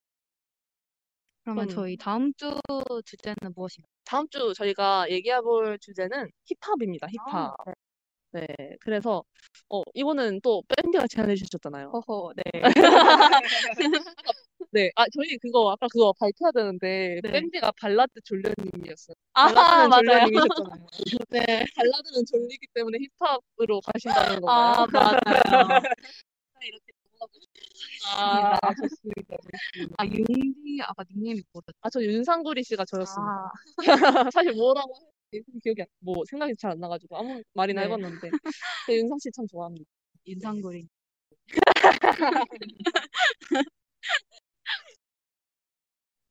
그러면 좀- 저희 다음 주 주제는 무엇인가요? 다음 주 저희가 얘기해 볼 주제는 힙합입니다. 힙합. 아, 네, 그래서 어, 이거는 또 밴드가 제안해 주셨잖아요. 허허, 네. 네, 아 저희 그거 아까 그거 밝혀야 되는데 네. 밴드가 발라드 졸려님이었어요. 아, 발라드는 맞아요. 졸려님이셨잖아요. 네, 발라드는 졸리기 때문에 힙합으로 가신다는 건가요? 아, 맞아요. 아, 좋습니다. 좋습니다. 아, 윤디 아까 닉네임이 뭐였죠? 아, 저 윤상구리 씨가 저였습니다. 아, 사실 뭐라고 기억이 안, 뭐 생각이 잘 안 나가지고 아무 말이나 네. 해봤는데 근데 윤상 씨 참 좋아합니다. 윤상구리.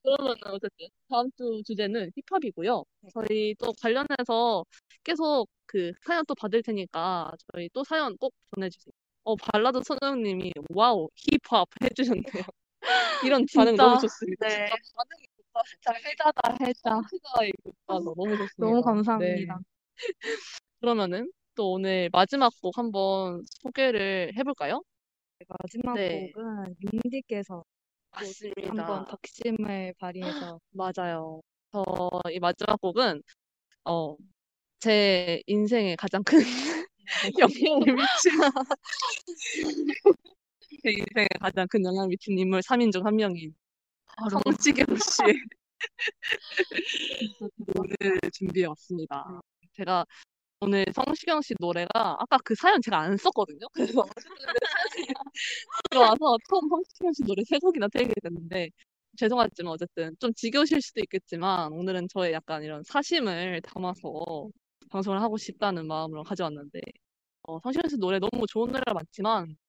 그러면 어쨌든 다음 주 주제는 힙합이고요. 저희 또 관련해서 계속 그 사연 또 받을 테니까 저희 또 사연 꼭 보내주세요. 어 발라드 선호형님이 와우 힙합 해주셨네요. 이런 반응? 너무 좋습니다. 네. 진짜 반응이. 진짜 해자다, 해자. 가 높아서 너무 좋습니다. 너무 감사합니다. 네. 그러면은 또 오늘 마지막 곡 한번 소개를 해볼까요? 마지막 네. 곡은 윤디께서 맞습니다. 한번 덕심을 발휘해서 맞아요. 저 이 마지막 곡은 어, 제 인생의 가장 큰 영향을 미친 제 인생에 가장 큰 영향을 미친 인물 3인 중 한 명인 바로 성시경 씨의 노래를 준비해 왔습니다. 제가 오늘 성시경 씨 노래가 아까 그 사연 제가 안 썼거든요. 그래서 들어와서 처음 성시경 씨 노래 세 곡이나 틀게 됐는데 죄송하지만 어쨌든 좀 지겨우실 수도 있겠지만 오늘은 저의 약간 이런 사심을 담아서 방송을 하고 싶다는 마음으로 가져왔는데 어, 성시경 씨 노래 너무 좋은 노래가 많지만 하,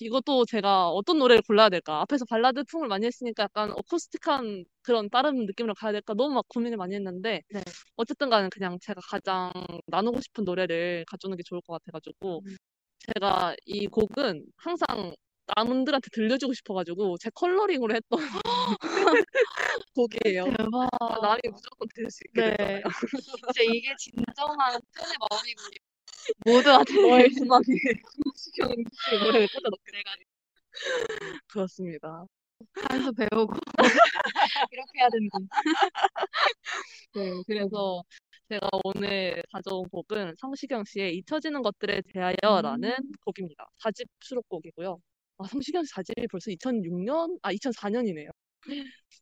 이것도 제가 어떤 노래를 골라야 될까? 앞에서 발라드 풍을 많이 했으니까 약간 어쿠스틱한 그런 다른 느낌으로 가야 될까? 너무 막 고민을 많이 했는데 네. 어쨌든 간에 그냥 제가 가장 나누고 싶은 노래를 가져오는 게 좋을 것 같아가지고 음. 제가 이 곡은 항상 남들한테 들려주고 싶어가지고 제 컬러링으로 했던 곡이에요. 대박. 남이 무조건 들을 수 있게 네. 됐잖아요. 진짜 이게 진정한 팬의 마음이군요. 모두한테 성시경 씨 노래를 꽂아 넣게 돼가지고 그렇습니다. 한수 배우고 이렇게 해야 되는군. 네, 그래서 제가 오늘 가져온 곡은 성시경 씨의 잊혀지는 것들에 대하여라는 음. 곡입니다. 4집 수록곡이고요. 아, 성시경 씨 4집이 벌써 2006년? 아, 2004년이네요.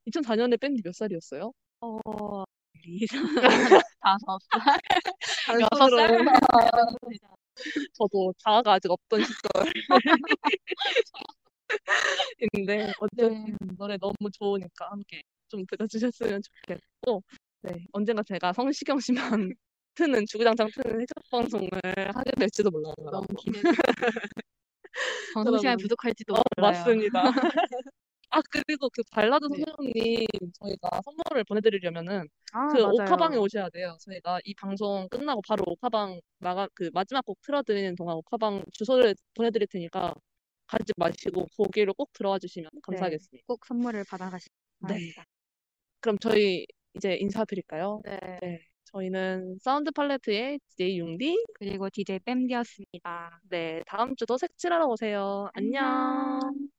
2004년에 밴드 몇 살이었어요? 어, 다섯 살. 여섯 살. 저도 자아가 아직 없던 시절. 인데 어쨌든 노래 너무 좋으니까 함께 좀 들어주셨으면 좋겠고 네 언젠가 제가 성시경 씨만 트는 주구장창 트는 해적 방송을 하게 될지도 몰라요. 너무 기대돼. 방송 그러면- 부족할지도 어, 몰라요. 맞습니다. 아 그리고 그 발라드 네. 소장님 저희가 선물을 보내드리려면은 아, 그 맞아요. 오카방에 오셔야 돼요. 저희가 이 방송 끝나고 바로 오카방 나가 그 마지막 곡 틀어드리는 동안 오카방 주소를 보내드릴 테니까 가지 마시고 거기로 꼭 들어와 주시면 감사하겠습니다. 꼭 선물을 받아가시기 네. 바랍니다. 그럼 저희 이제 인사드릴까요? 네. 네. 저희는 사운드 팔레트의 DJ 융디. 그리고 DJ 뺨디였습니다. 네. 다음 주도 색칠하러 오세요. 안녕. 안녕.